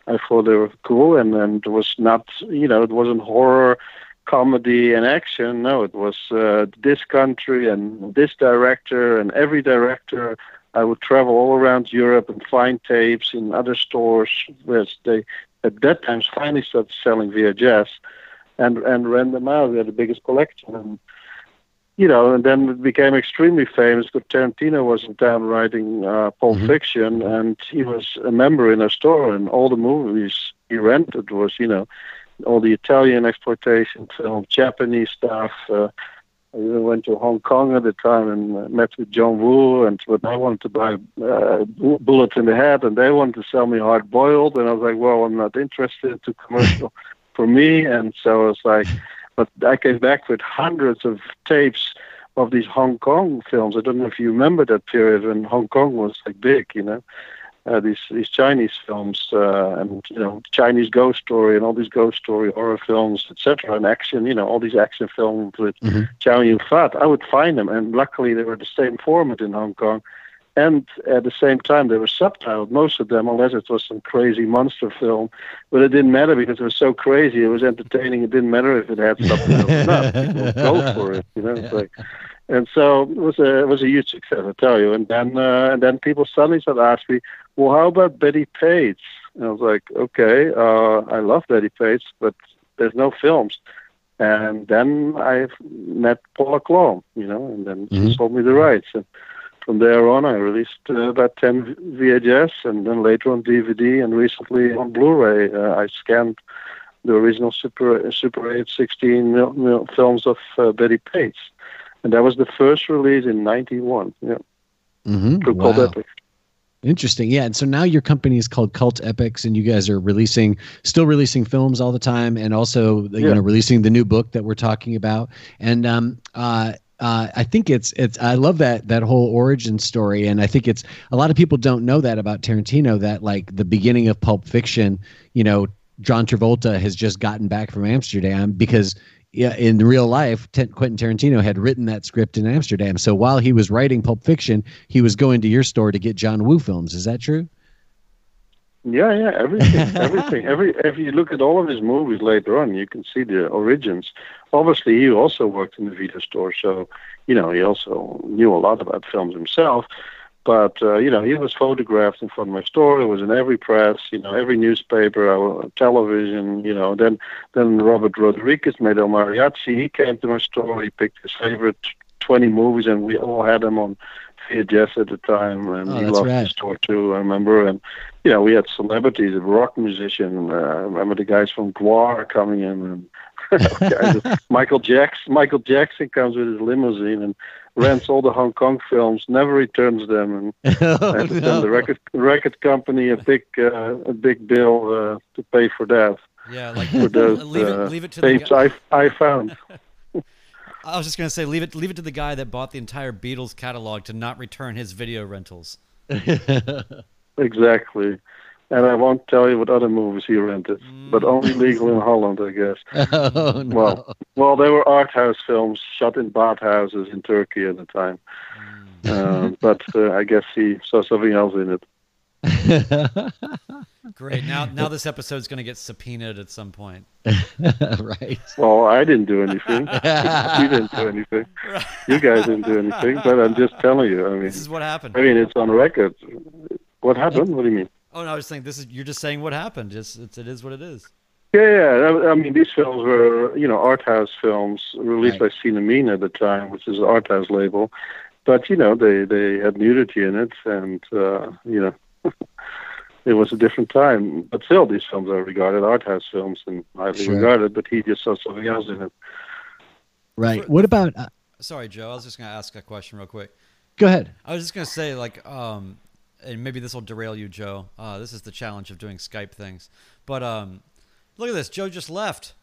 I thought they were cool. And, and it was not, you know, it wasn't horror, comedy, and action. No, it was uh, this country and this director and every director. I would travel all around Europe and find tapes in other stores where they, at that time, finally started selling VHS and and ran them out. We had the biggest collection, and you know, and then it became extremely famous because Tarantino was in town writing uh, Pulp mm-hmm. Fiction, and he was a member in a store, and all the movies he rented was, you know, all the Italian exploitation films, Japanese stuff. Uh, I even went to Hong Kong at the time and uh, met with John Woo, and but I wanted to buy uh, Bullet in the Head, and they wanted to sell me Hard Boiled, and I was like, well, I'm not interested to commercial for me. And so it was like, but I came back with hundreds of tapes of these Hong Kong films. I don't know if you remember that period when Hong Kong was like big, you know. Uh, these these Chinese films uh, and you know Chinese ghost story and all these ghost story horror films etc. and action you know all these action films with mm-hmm. Chow Yun Fat I would find them and luckily they were the same format in Hong Kong and at the same time they were subtitled most of them unless it was some crazy monster film but it didn't matter because it was so crazy it was entertaining it didn't matter if it had subtitles or not people go for it you know yeah. like, and so it was a it was a huge success I tell you and then uh, and then people suddenly started asking me well how about betty Page and I was like okay uh, I love betty Page but there's no films and then I met Paula Klaw, you know, and then mm-hmm. she sold me the rights. And from there on, I released uh, about 10 VHS and then later on DVD and recently on Blu-ray. Uh, I scanned the original Super Super 8 16 mil, mil films of uh, Bettie Page, and that was the first release in '91. Yeah, mm-hmm. through wow. Cult Epics. Interesting, yeah. And so now your company is called Cult Epics, and you guys are releasing, still releasing films all the time, and also you yeah. know releasing the new book that we're talking about. And um, uh, uh, I think it's it's I love that that whole origin story, and I think it's a lot of people don't know that about Tarantino. That like the beginning of Pulp Fiction, you know, John Travolta has just gotten back from Amsterdam because yeah, in real life, Quentin Tarantino had written that script in Amsterdam. So while he was writing Pulp Fiction, he was going to your store to get John Woo films. Is that true? Yeah, yeah, everything, everything. Every if you look at all of his movies later on, you can see the origins. Obviously, he also worked in the video store, so you know he also knew a lot about films himself. But uh, you know, he was photographed in front of my store. It was in every press, you know, every newspaper, uh, television. You know, then then Robert Rodriguez made El Mariachi. He came to my store. He picked his favorite 20 movies, and we all had them on VHS at the time, and Oh, he loved rad. the store too. I remember, and you know, we had celebrities, a rock musician. Uh, I remember the guys from Gwar coming in, and Michael Jackson. Michael Jackson comes with his limousine and rents all the Hong Kong films, never returns them, and oh, I to no. the record record company a big uh, a big bill uh, to pay for that Yeah, like for those leave uh, it leave it to tapes guy. I I found. I was just gonna say leave it leave it to the guy that bought the entire Beatles catalog to not return his video rentals. Exactly. And I won't tell you what other movies he rented, but only legal in Holland, I guess. oh no. Well, well, they were art house films shot in bathhouses in Turkey at the time. Uh, but uh, I guess he saw something else in it. Great. Now now this episode's gonna get subpoenaed at some point. right. Well, I didn't do anything. you didn't do anything. You guys didn't do anything. But I'm just telling you. I mean, This is what happened. I mean, it's on record. What happened? What do you mean? Oh no, I was saying this is you're just saying what happened. Just it's, it is what it is. Yeah, yeah. I, I mean, these films were, you know, art house films released Right. by Cinemien at the time, which is an art house label. But you know, they they had nudity in it, and uh, you know, it was a different time. But still, these films are regarded art house films and highly Sure. regarded. But he just saw something else in it. Right. What about? Uh, Sorry, Joe. I was just gonna ask a question real quick. go ahead. I was just gonna say like um, and maybe this will derail you, Joe. Uh, this is the challenge of doing Skype things. But um, look at this. Joe just left.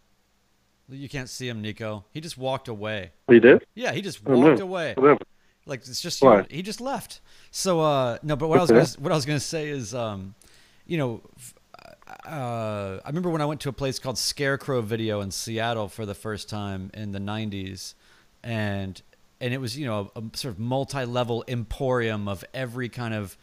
You can't see him, Nico. He just walked away. He did. Yeah, he just walked away. Like it's just Why? he just left. So uh no, but what I was gonna, what I was gonna say is um, you know, uh, I remember when I went to a place called Scarecrow Video in Seattle for the first time in the '90s, and and it was you know a, a sort of multi-level emporium of every kind of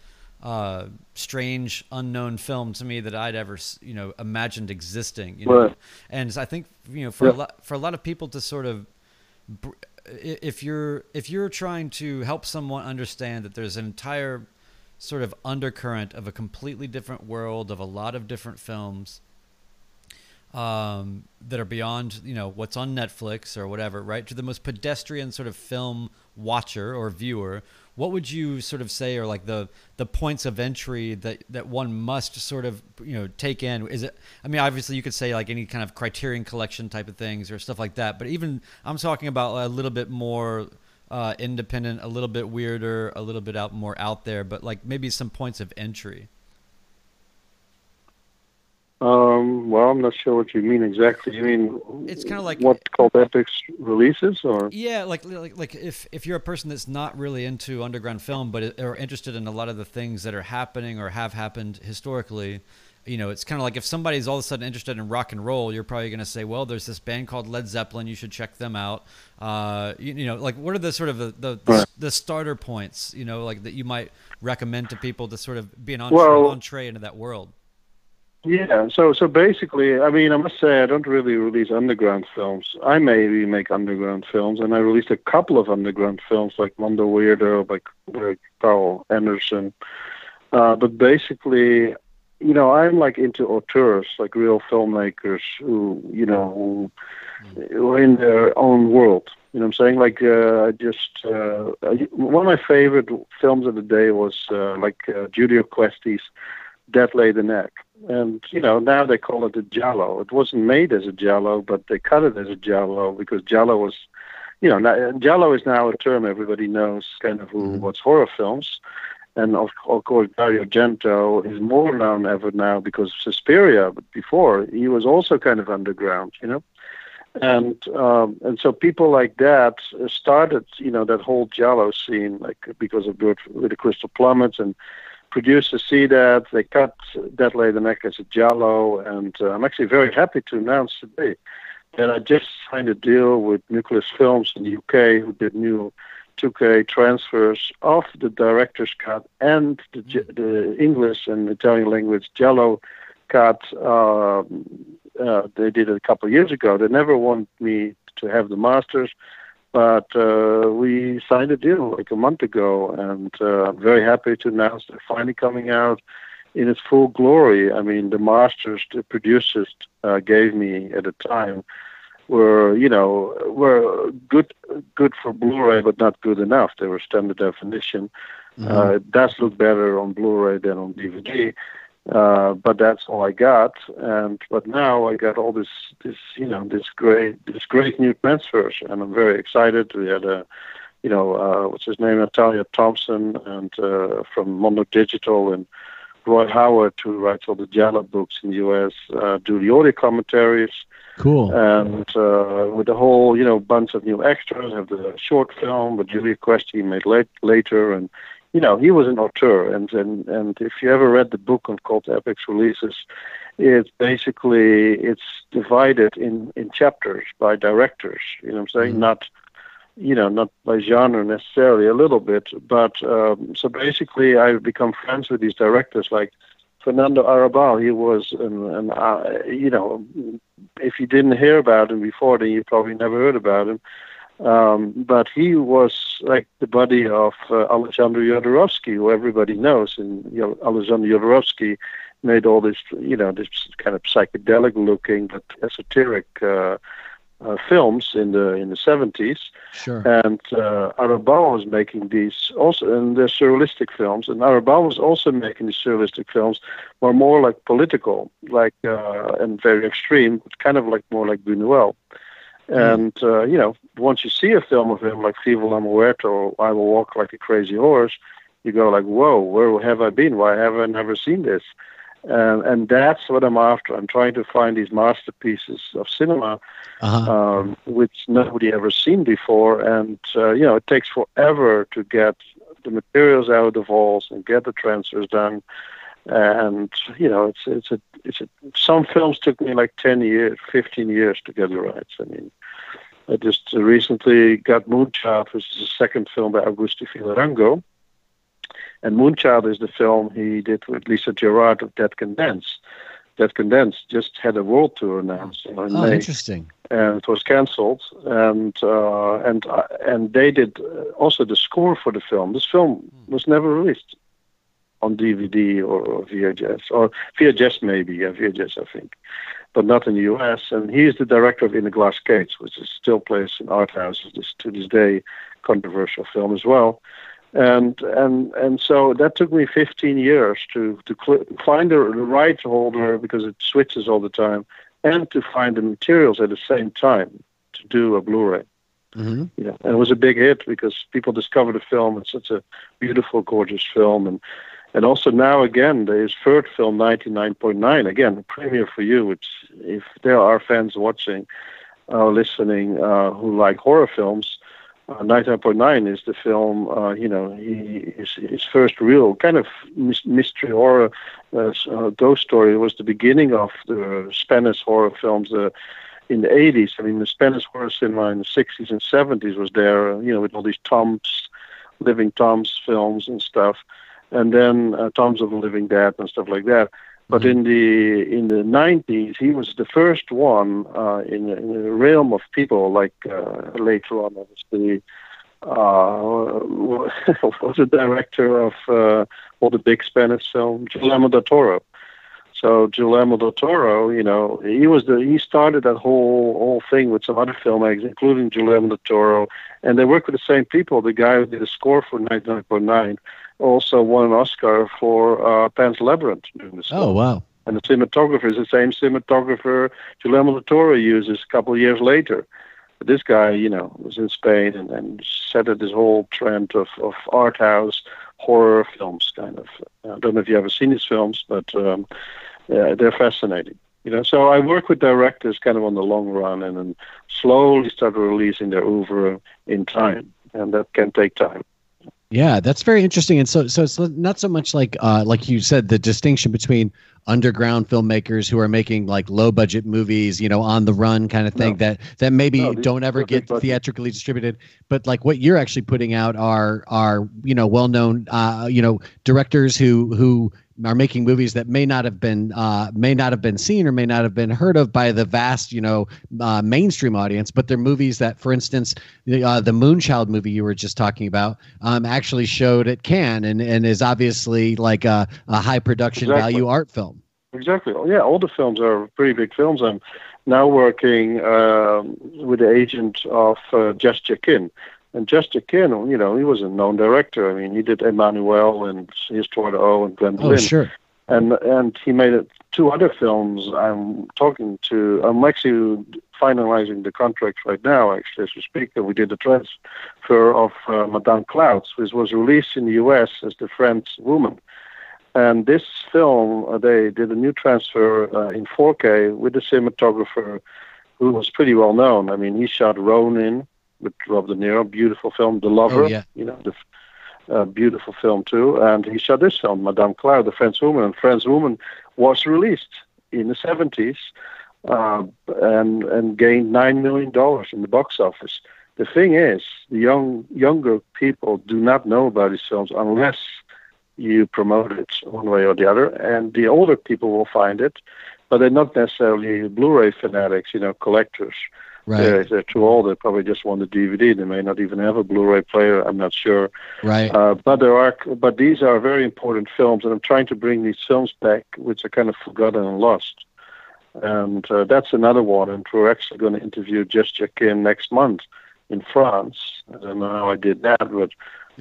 uh, strange unknown film to me that I'd ever you know imagined existing. You know, Right. and I think you know for a lot for a lot of people to sort of if you're if you're trying to help someone understand that there's an entire sort of undercurrent of a completely different world of a lot of different films um, that are beyond you know what's on Netflix or whatever, right? To the most pedestrian sort of film watcher or viewer, what would you sort of say are like the the points of entry that that one must sort of you know take in? Is it? I mean, obviously you could say like any kind of Criterion Collection type of things or stuff like that, but even I'm talking about a little bit more. Uh, independent, a little bit weirder, a little bit out more out there, but like maybe some points of entry. Um, well, I'm not sure what you mean exactly. You mean It's kinda like- what Cult Epics releases, or Yeah, like like like if if you're a person that's not really into underground film, but are interested in a lot of the things that are happening or have happened historically, you know, it's kind of like if somebody's all of a sudden interested in rock and roll, you're probably going to say, well, there's this band called Led Zeppelin, you should check them out. Uh, you, you know, like what are the sort of the the, Right. the starter points, you know, like that you might recommend to people to sort of be an entree, Well- entree into that world. Yeah, so so basically, I mean, I must say I don't really release underground films. I maybe make underground films, and I released a couple of underground films like Mondo Weirdo by by Carl Andersen. Uh, but basically, you know, I'm like into auteurs, like real filmmakers who, you know, who, who are in their own world. You know what I'm saying? Like, uh, I just uh, I- one of my favorite films of the day was uh, like uh, Giulio Questi's Death Laid an Egg. And, you know, now they call it a giallo. It wasn't made as a giallo, but they cut it as a giallo because giallo was, you know, now, giallo is now a term everybody knows kind of who, Mhm. what's horror films. And of, of course, Dario Argento is more known ever now because of Suspiria, but before he was also kind of underground, you know. And um, and so people like that started, you know, that whole Giallo scene, like because of Bird with the Crystal Plumage and producers see that they cut Death Laid an Egg as a Giallo, and uh, I'm actually very happy to announce today that I just signed a deal with Nucleus Films in the UK, who did new 2K transfers of the director's cut and the, the English and Italian language Giallo cut. Um, uh, they did it a couple of years ago. They never want me to have the masters, but uh, we signed a deal like a month ago, and uh, I'm very happy to announce they're finally coming out in its full glory. I mean, the masters the producers uh, gave me at the time were, you know, were good good for Blu-ray, but not good enough. They were standard definition. Mm-hmm. Uh, it does look better on Blu-ray than on DVD. Uh, but that's all I got. And but now I got all this this you know this great this great new transfers, and I'm very excited. We had a you know uh, what's his name Nathaniel Thompson and uh, from Mondo Digital and Troy Howarth who writes all the Giallo books in the U.S. Uh, do the audio commentaries. Cool. And uh, with the whole, you know, bunch of new extras, have the short film with Giulio Questi made late, later, and you know, he was an auteur, and and and if you ever read the book on Cult Epics releases, it's basically it's divided in in chapters by directors. You know, what I'm saying mm-hmm. not, you know, not by genre necessarily, a little bit, but um, so basically, I've become friends with these directors like. Fernando Arrabal, he was an, an uh, you know, if you didn't hear about him before, then you probably never heard about him. Um, but he was like the buddy of uh, Alexander Jodorowsky, who everybody knows. And you know, Alexander Jodorowsky made all this, you know, this kind of psychedelic-looking but esoteric uh, uh, films in the in the 70s. Sure. And uh, Arrabal was making these also, and they're surrealistic films. And Arrabal was also making these surrealistic films, were more like political, like uh, and very extreme, kind of like more like Buñuel. And uh, you know, once you see a film of him like Viva la Muerte or I Will Walk Like a Crazy Horse, you go like, "Whoa, where have I been? Why have I never seen this?" And and that's what I'm after. I'm trying to find these masterpieces of cinema, uh-huh. um, which nobody ever seen before. And uh, you know, it takes forever to get the materials out of the vaults and get the transfers done and you know it's it's a it's a some films took me like 10 years 15 years to get the rights i mean i just recently got moonchild which is the second film by augusto Villaronga and moonchild is the film he did with lisa gerrard of dead can dance dead can dance just had a world tour announced in oh, May, interesting. And it was cancelled and uh, and uh, and they did also the score for the film. This film was never released on DVD or, or VHS, or VHS maybe, yeah, VHS I think, but not in the US. And he's the director of In the Glass Cage, which is still plays in art houses this, to this day, controversial film as well. And and and so that took me 15 years to to cl- find the, right holder because it switches all the time, and to find the materials at the same time to do a Blu-ray. Mm-hmm. Yeah, and it was a big hit because people discovered the film. It's such a beautiful, gorgeous film, and and also now again, there is third film 99.9 again, a premiere for you. Which, if there are fans watching, uh, listening uh, who like horror films, uh, 99.9 is the film. Uh, you know, he, his, his first real kind of mystery horror uh, uh, ghost story. It was the beginning of the Spanish horror films. Uh, in the 80s, I mean, the Spanish horror cinema in the 60s and 70s was there, you know, with all these Toms, living Toms films and stuff and then uh, Toms of the Living Dead and stuff like that. But mm-hmm. in the in the 90s, he was the first one uh, in, in the realm of people. Like uh, later on, obviously, uh, was the director of uh, all the big Spanish films, Guillermo del Toro. So Guillermo del Toro, you know, he was the he started that whole whole thing with some other filmmakers, including Guillermo del Toro, and they work with the same people. The guy who did the score for 99.9 also won an Oscar for uh, Pan's Labyrinth. Oh, wow. And the cinematographer is the same cinematographer Guillermo del Toro uses a couple of years later. But this guy, you know, was in Spain and, and set up this whole trend of, of art house horror films, kind of. I don't know if you ever seen his films, but um, yeah, they're fascinating. You know, so I work with directors kind of on the long run and then slowly start releasing their oeuvre in time, and that can take time. Yeah, that's very interesting. And so, so it's not so much like, uh, like you said, the distinction between underground filmmakers who are making like low budget movies, you know, on the run kind of thing no. that that maybe no, don't ever get theatrically distributed. But like what you're actually putting out are are you know well known uh, you know directors who who are making movies that may not have been uh, may not have been seen or may not have been heard of by the vast you know uh, mainstream audience, but they're movies that, for instance, the uh, the Moonchild movie you were just talking about um, actually showed at Cannes and and is obviously like a, a high production exactly. value art film. Exactly. Yeah, all the films are pretty big films. I'm now working um, with the agent of uh, Jess Kin. And Jess Kin, you know, he was a known director. I mean, he did Emmanuelle and Histoire O and Gwen oh, Sure. And and he made two other films. I'm talking to. I'm actually finalizing the contract right now, actually, as we speak. And we did the transfer of uh, Madame Claude, which was released in the U.S. as The French Woman. And this film, uh, they did a new transfer uh, in 4K with the cinematographer who was pretty well known. I mean, he shot Ronin with Rob De Niro, beautiful film. The Lover, oh, yeah. you know, the uh, beautiful film too. And he shot this film, Madame Claude, The French Woman. And French Woman was released in the 70s uh, and and gained nine million dollars in the box office. The thing is, the young younger people do not know about these films unless you promote it one way or the other, and the older people will find it, but they're not necessarily Blu-ray fanatics, you know, collectors. Right. They're, they're too old. They probably just want the DVD. They may not even have a Blu-ray player. I'm not sure. Right. Uh, but there are, but these are very important films, and I'm trying to bring these films back, which are kind of forgotten and lost. And uh, that's another one. And we're actually going to interview Jess Kin next month in France. I don't know how I did that, but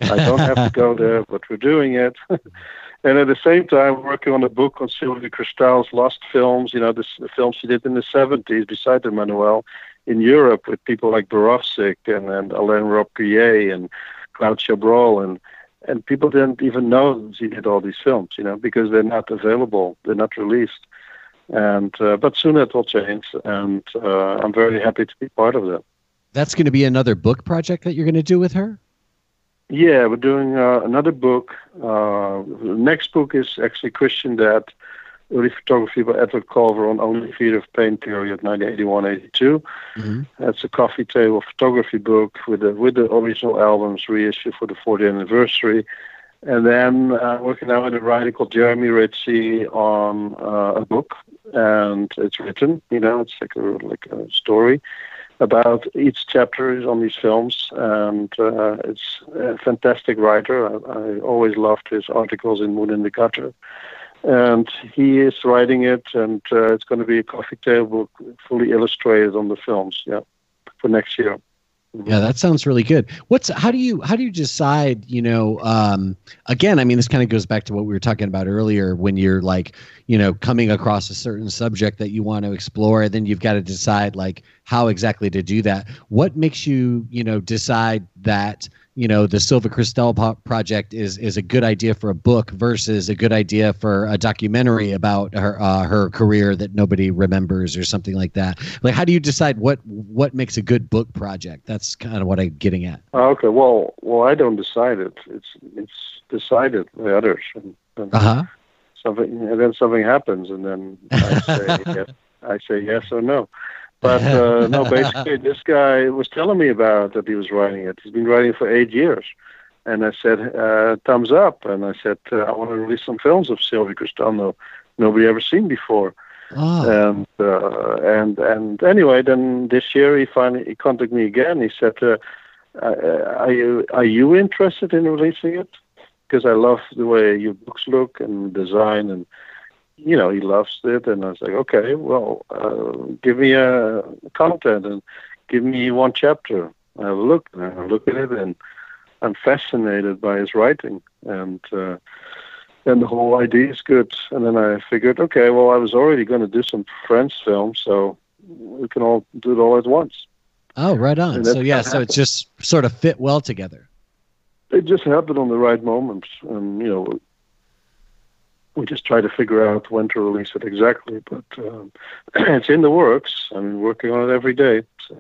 I don't have to go there, but we're doing it. and at the same time, working on a book on Sylvie Kristel's lost films, you know, the, the films she did in the 70s beside Emmanuelle in Europe with people like Borowczyk and, and Alain Robbe-Grillet and Claude Chabrol. And, and people didn't even know she did all these films, you know, because they're not available, they're not released. And uh, but soon that will change, and uh, I'm very happy to be part of that. That's going to be another book project that you're going to do with her. Yeah, we're doing uh, another book. Uh, the next book is actually Christian Death, early photography by Edward Colver on Only Theatre of Pain period 1981-82. Mm-hmm. That's a coffee table photography book with the with the original albums reissue for the 40th anniversary. And then uh, working now with a writer called Jeremy Richey on uh, a book, and it's written. You know, it's like a like a story about each chapter is on these films, and uh, it's a fantastic writer. I, I, always loved his articles in Moon in the Gutter, and he is writing it, and uh, it's going to be a coffee table book fully illustrated on the films. Yeah, for next year. Yeah, that sounds really good. What's how do you how do you decide? You know, um, again, I mean, this kind of goes back to what we were talking about earlier. When you're like, you know, coming across a certain subject that you want to explore, then you've got to decide like how exactly to do that. What makes you, you know, decide that you know the Sylvie Kristel project is is a good idea for a book versus a good idea for a documentary about her uh, her career that nobody remembers or something like that. Like, how do you decide what what makes a good book project? That's kind of what I'm getting at. Oh, okay, well, well, I don't decide it. It's it's decided by others. And, and uh-huh. Something, and then something happens, and then I say yes, I say yes or no. But uh, no, basically, this guy was telling me about that he was writing it. He's been writing for eight years. And I said, uh, thumbs up. And I said, uh, I want to release some films of Sylvie Kristel no, nobody ever seen before. Oh. And uh, and and anyway, then this year he finally he contacted me again. He said, uh, uh, "Are you are you interested in releasing it? Because I love the way your books look and design and you know, he loves it. And I was like, okay, well, uh, give me a content and give me one chapter. I look, and I look at it, and I'm fascinated by his writing, and uh, and the whole idea is good. And then I figured, okay, well, I was already going to do some French films, so we can all do it all at once. Oh, right on. So yeah, so it just sort of fit well together. It just happened on the right moment, and you know, we just try to figure out when to release it exactly. But um, it's in the works. I'm working on it every day. So.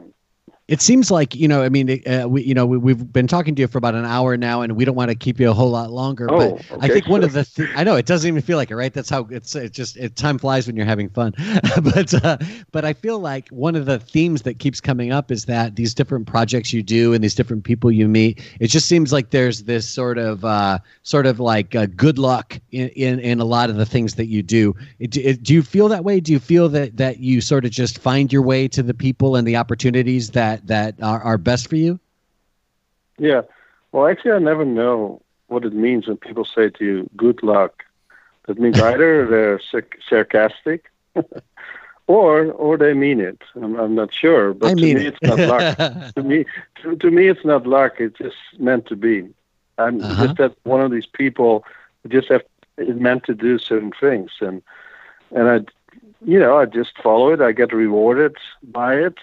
It seems like you know. I mean, uh, we you know we, have been talking to you for about an hour now, and we don't want to keep you a whole lot longer. Oh, but okay. I think one of the th- I know it doesn't even feel like it, right? That's how it's it just it, time flies when you're having fun. but uh, but I feel like one of the themes that keeps coming up is that these different projects you do and these different people you meet, it just seems like there's this sort of uh, sort of like uh, good luck in, in in a lot of the things that you do. It, it, do you feel that way? Do you feel that that you sort of just find your way to the people and the opportunities that that are, are best for you? Yeah. Well, actually, I never know what it means when people say to you, good luck. That means either they're sarcastic or or they mean it. I'm, I'm not sure. But I to mean me, it. it's not luck. to, me, to, to me, it's not luck. It's just meant to be. I'm Uh-huh. just that one of these people who just have is meant to do certain things. And, and I, you know, I just follow it. I get rewarded by it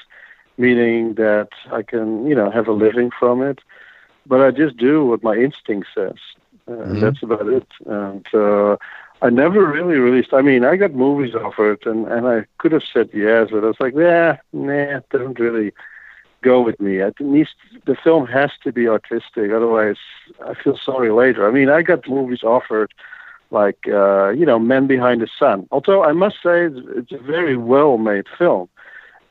meaning that I can, you know, have a living from it. But I just do what my instinct says. Uh, Mhm. That's about it. And uh, I never really released. I mean, I got movies offered, and and I could have said yes, but I was like, yeah, nah, it doesn't really go with me. It needs the film has to be artistic, otherwise I feel sorry later. I mean, I got movies offered like uh, you know, Men Behind the Sun. Although I must say it's, it's a very well-made film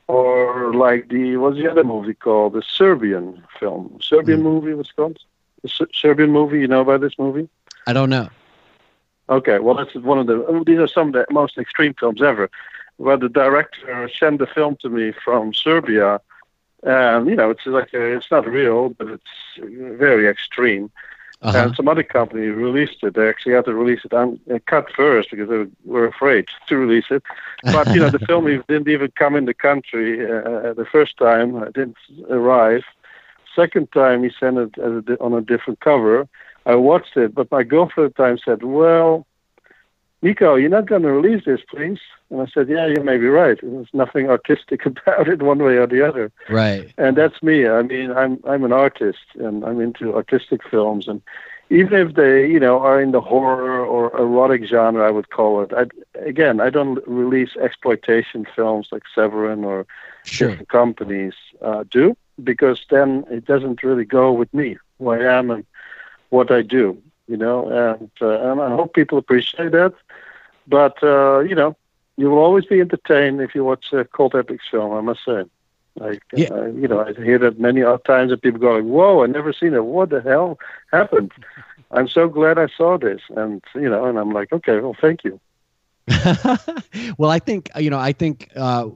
or like the what's the other movie called? The Serbian film, Serbian Mm. movie. What's it called? The Ser- Serbian movie. You know about this movie? I don't know. Okay, well that's one of the. oh, These are some of the most extreme films ever. Where the director sent the film to me from Serbia, and you know it's like a, it's not real, but it's very extreme. Uh-huh. And some other company released it. They actually had to release it on uh, cut first because they were afraid to release it. But you know, the film didn't even come in the country uh, the first time. It didn't arrive. Second time, he sent it as a, di- on a different cover. I watched it, but my girlfriend at the time said, "Well, Nico, you're not going to release this, please." And I said, "Yeah, you may be right. There's nothing artistic about it, one way or the other." right. and that's me. I mean, I'm I'm an artist, and I'm into artistic films, and even if they, you know, are in the horror or erotic genre, I would call it. I, again, I don't release exploitation films like Severin or Sure. different companies uh, do, because then it doesn't really go with me, who I am, and what I do. You know, and uh, and I hope people appreciate that. But uh, you know, you will always be entertained if you watch a cult epics film. I must say. Like, Yeah. uh, you know, I hear that many other times that people go like, "Whoa, I never seen it. What the hell happened?" I'm so glad I saw this, and you know, and I'm like, okay, well, thank you. well, I think you know. I think uh,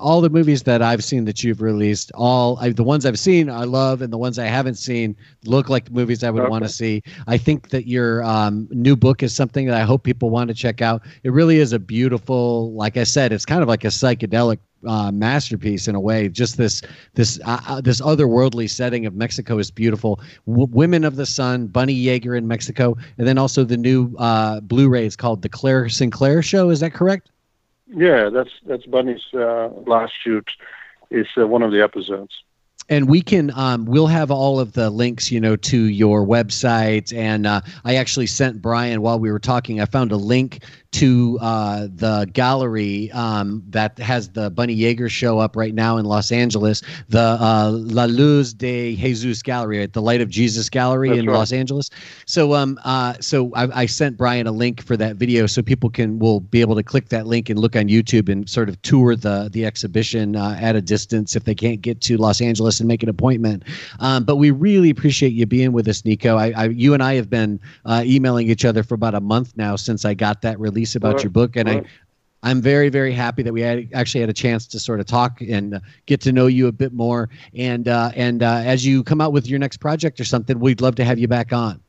all the movies that I've seen that you've released, all I, the ones I've seen, I love, and the ones I haven't seen look like movies I would Okay. want to see. I think that your um, new book is something that I hope people want to check out. It really is a beautiful, like I said, it's kind of like a psychedelic uh, masterpiece in a way. Just this this uh, uh, this otherworldly setting of Mexico is beautiful. W- Women of the Sun, Bunny Yeager in Mexico, and then also the new uh, Blu-ray. It's called the Claire Sinclair Show. Is that correct? Yeah, that's that's Bunny's uh, last shoot. Is uh, one of the episodes. And we can um, we'll have all of the links you know to your website and uh, i actually sent brian while we were talking i found a link to uh, the gallery um, that has the bunny yeager show up right now in los angeles the uh, la luz de jesus gallery right? the light of jesus gallery That's in right. los angeles so um uh so I, I sent brian a link for that video so people can will be able to click that link and look on youtube and sort of tour the the exhibition uh, at a distance if they can't get to los angeles and make an appointment um, but we really appreciate you being with us nico I, I you and i have been uh, emailing each other for about a month now since i got that release about Right, your book and i right. I'm very, very happy that we had actually had a chance to sort of talk and uh, get to know you a bit more. And uh, and uh, as you come out with your next project or something, we'd love to have you back on.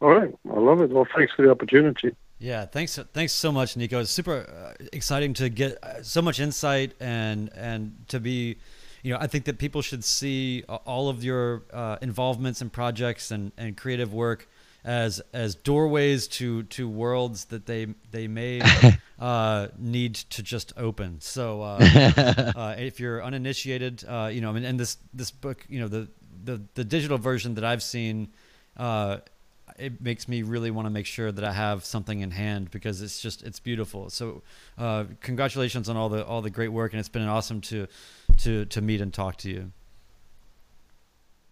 All right, I love it. Well, thanks for the opportunity. Yeah, thanks. Thanks so much, Nico. It's super uh, exciting to get uh, so much insight and and to be, you know, I think that people should see all of your uh, involvements and projects and, and creative work as as doorways to to worlds that they they may uh, need to just open. So uh, uh, if you're uninitiated, uh, you know, I mean, and this this book, you know, the the the digital version that I've seen. It makes me really want to make sure that I have something in hand because it's just it's beautiful. So uh, congratulations on all the all the great work, and it's been awesome to to to meet and talk to you.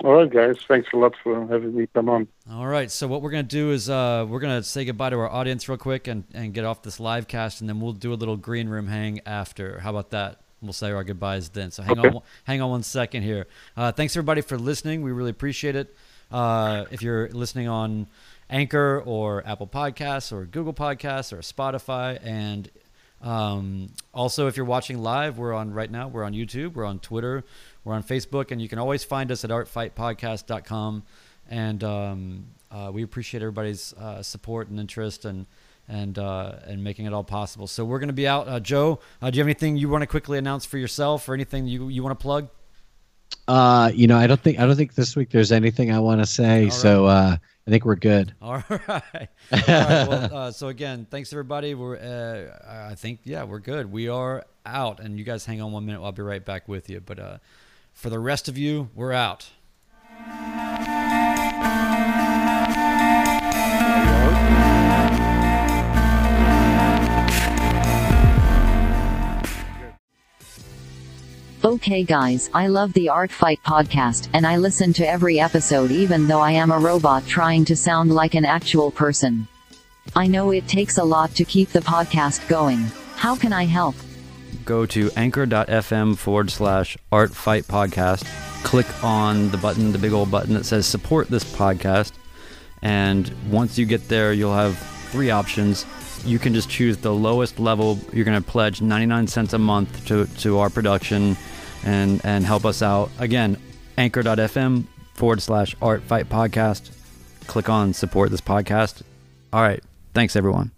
All right, guys. Thanks a lot for having me come on. All right. So what we're gonna do is uh, we're gonna say goodbye to our audience real quick and, and get off this live cast, and then we'll do a little green room hang after. How about that? We'll say our goodbyes then. So hang Okay. on, hang on one second here. Uh, thanks everybody for listening. We really appreciate it. Uh, if you're listening on Anchor or Apple Podcasts or Google Podcasts or Spotify, and um, also if you're watching live, we're on right now. We're on YouTube. We're on Twitter. We're on Facebook, and you can always find us at artfightpodcast.com. And um, uh, we appreciate everybody's uh, support and interest and and uh, and making it all possible. So we're going to be out. Uh, Joe, uh, do you have anything you want to quickly announce for yourself, or anything you you want to plug? Uh, you know, I don't think I don't think this week there's anything I want to say. All So uh, I think we're good. All right. All right. Well, uh, so again, thanks everybody. We're uh, I think yeah, we're good. We are out, and you guys hang on one minute. I'll be right back with you. But uh, for the rest of you, we're out. Okay guys, I love the Art Fight podcast, and I listen to every episode even though I am a robot trying to sound like an actual person. I know it takes a lot to keep the podcast going. How can I help? Go to anchor.fm forward slash art fight podcast. Click on the button, the big old button that says support this podcast. And once you get there, you'll have three options. You can just choose the lowest level. You're going to pledge 99 cents a month to, to our production and, and help us out. Again, anchor.fm forward slash art fight podcast. Click on support this podcast. All right. Thanks, everyone.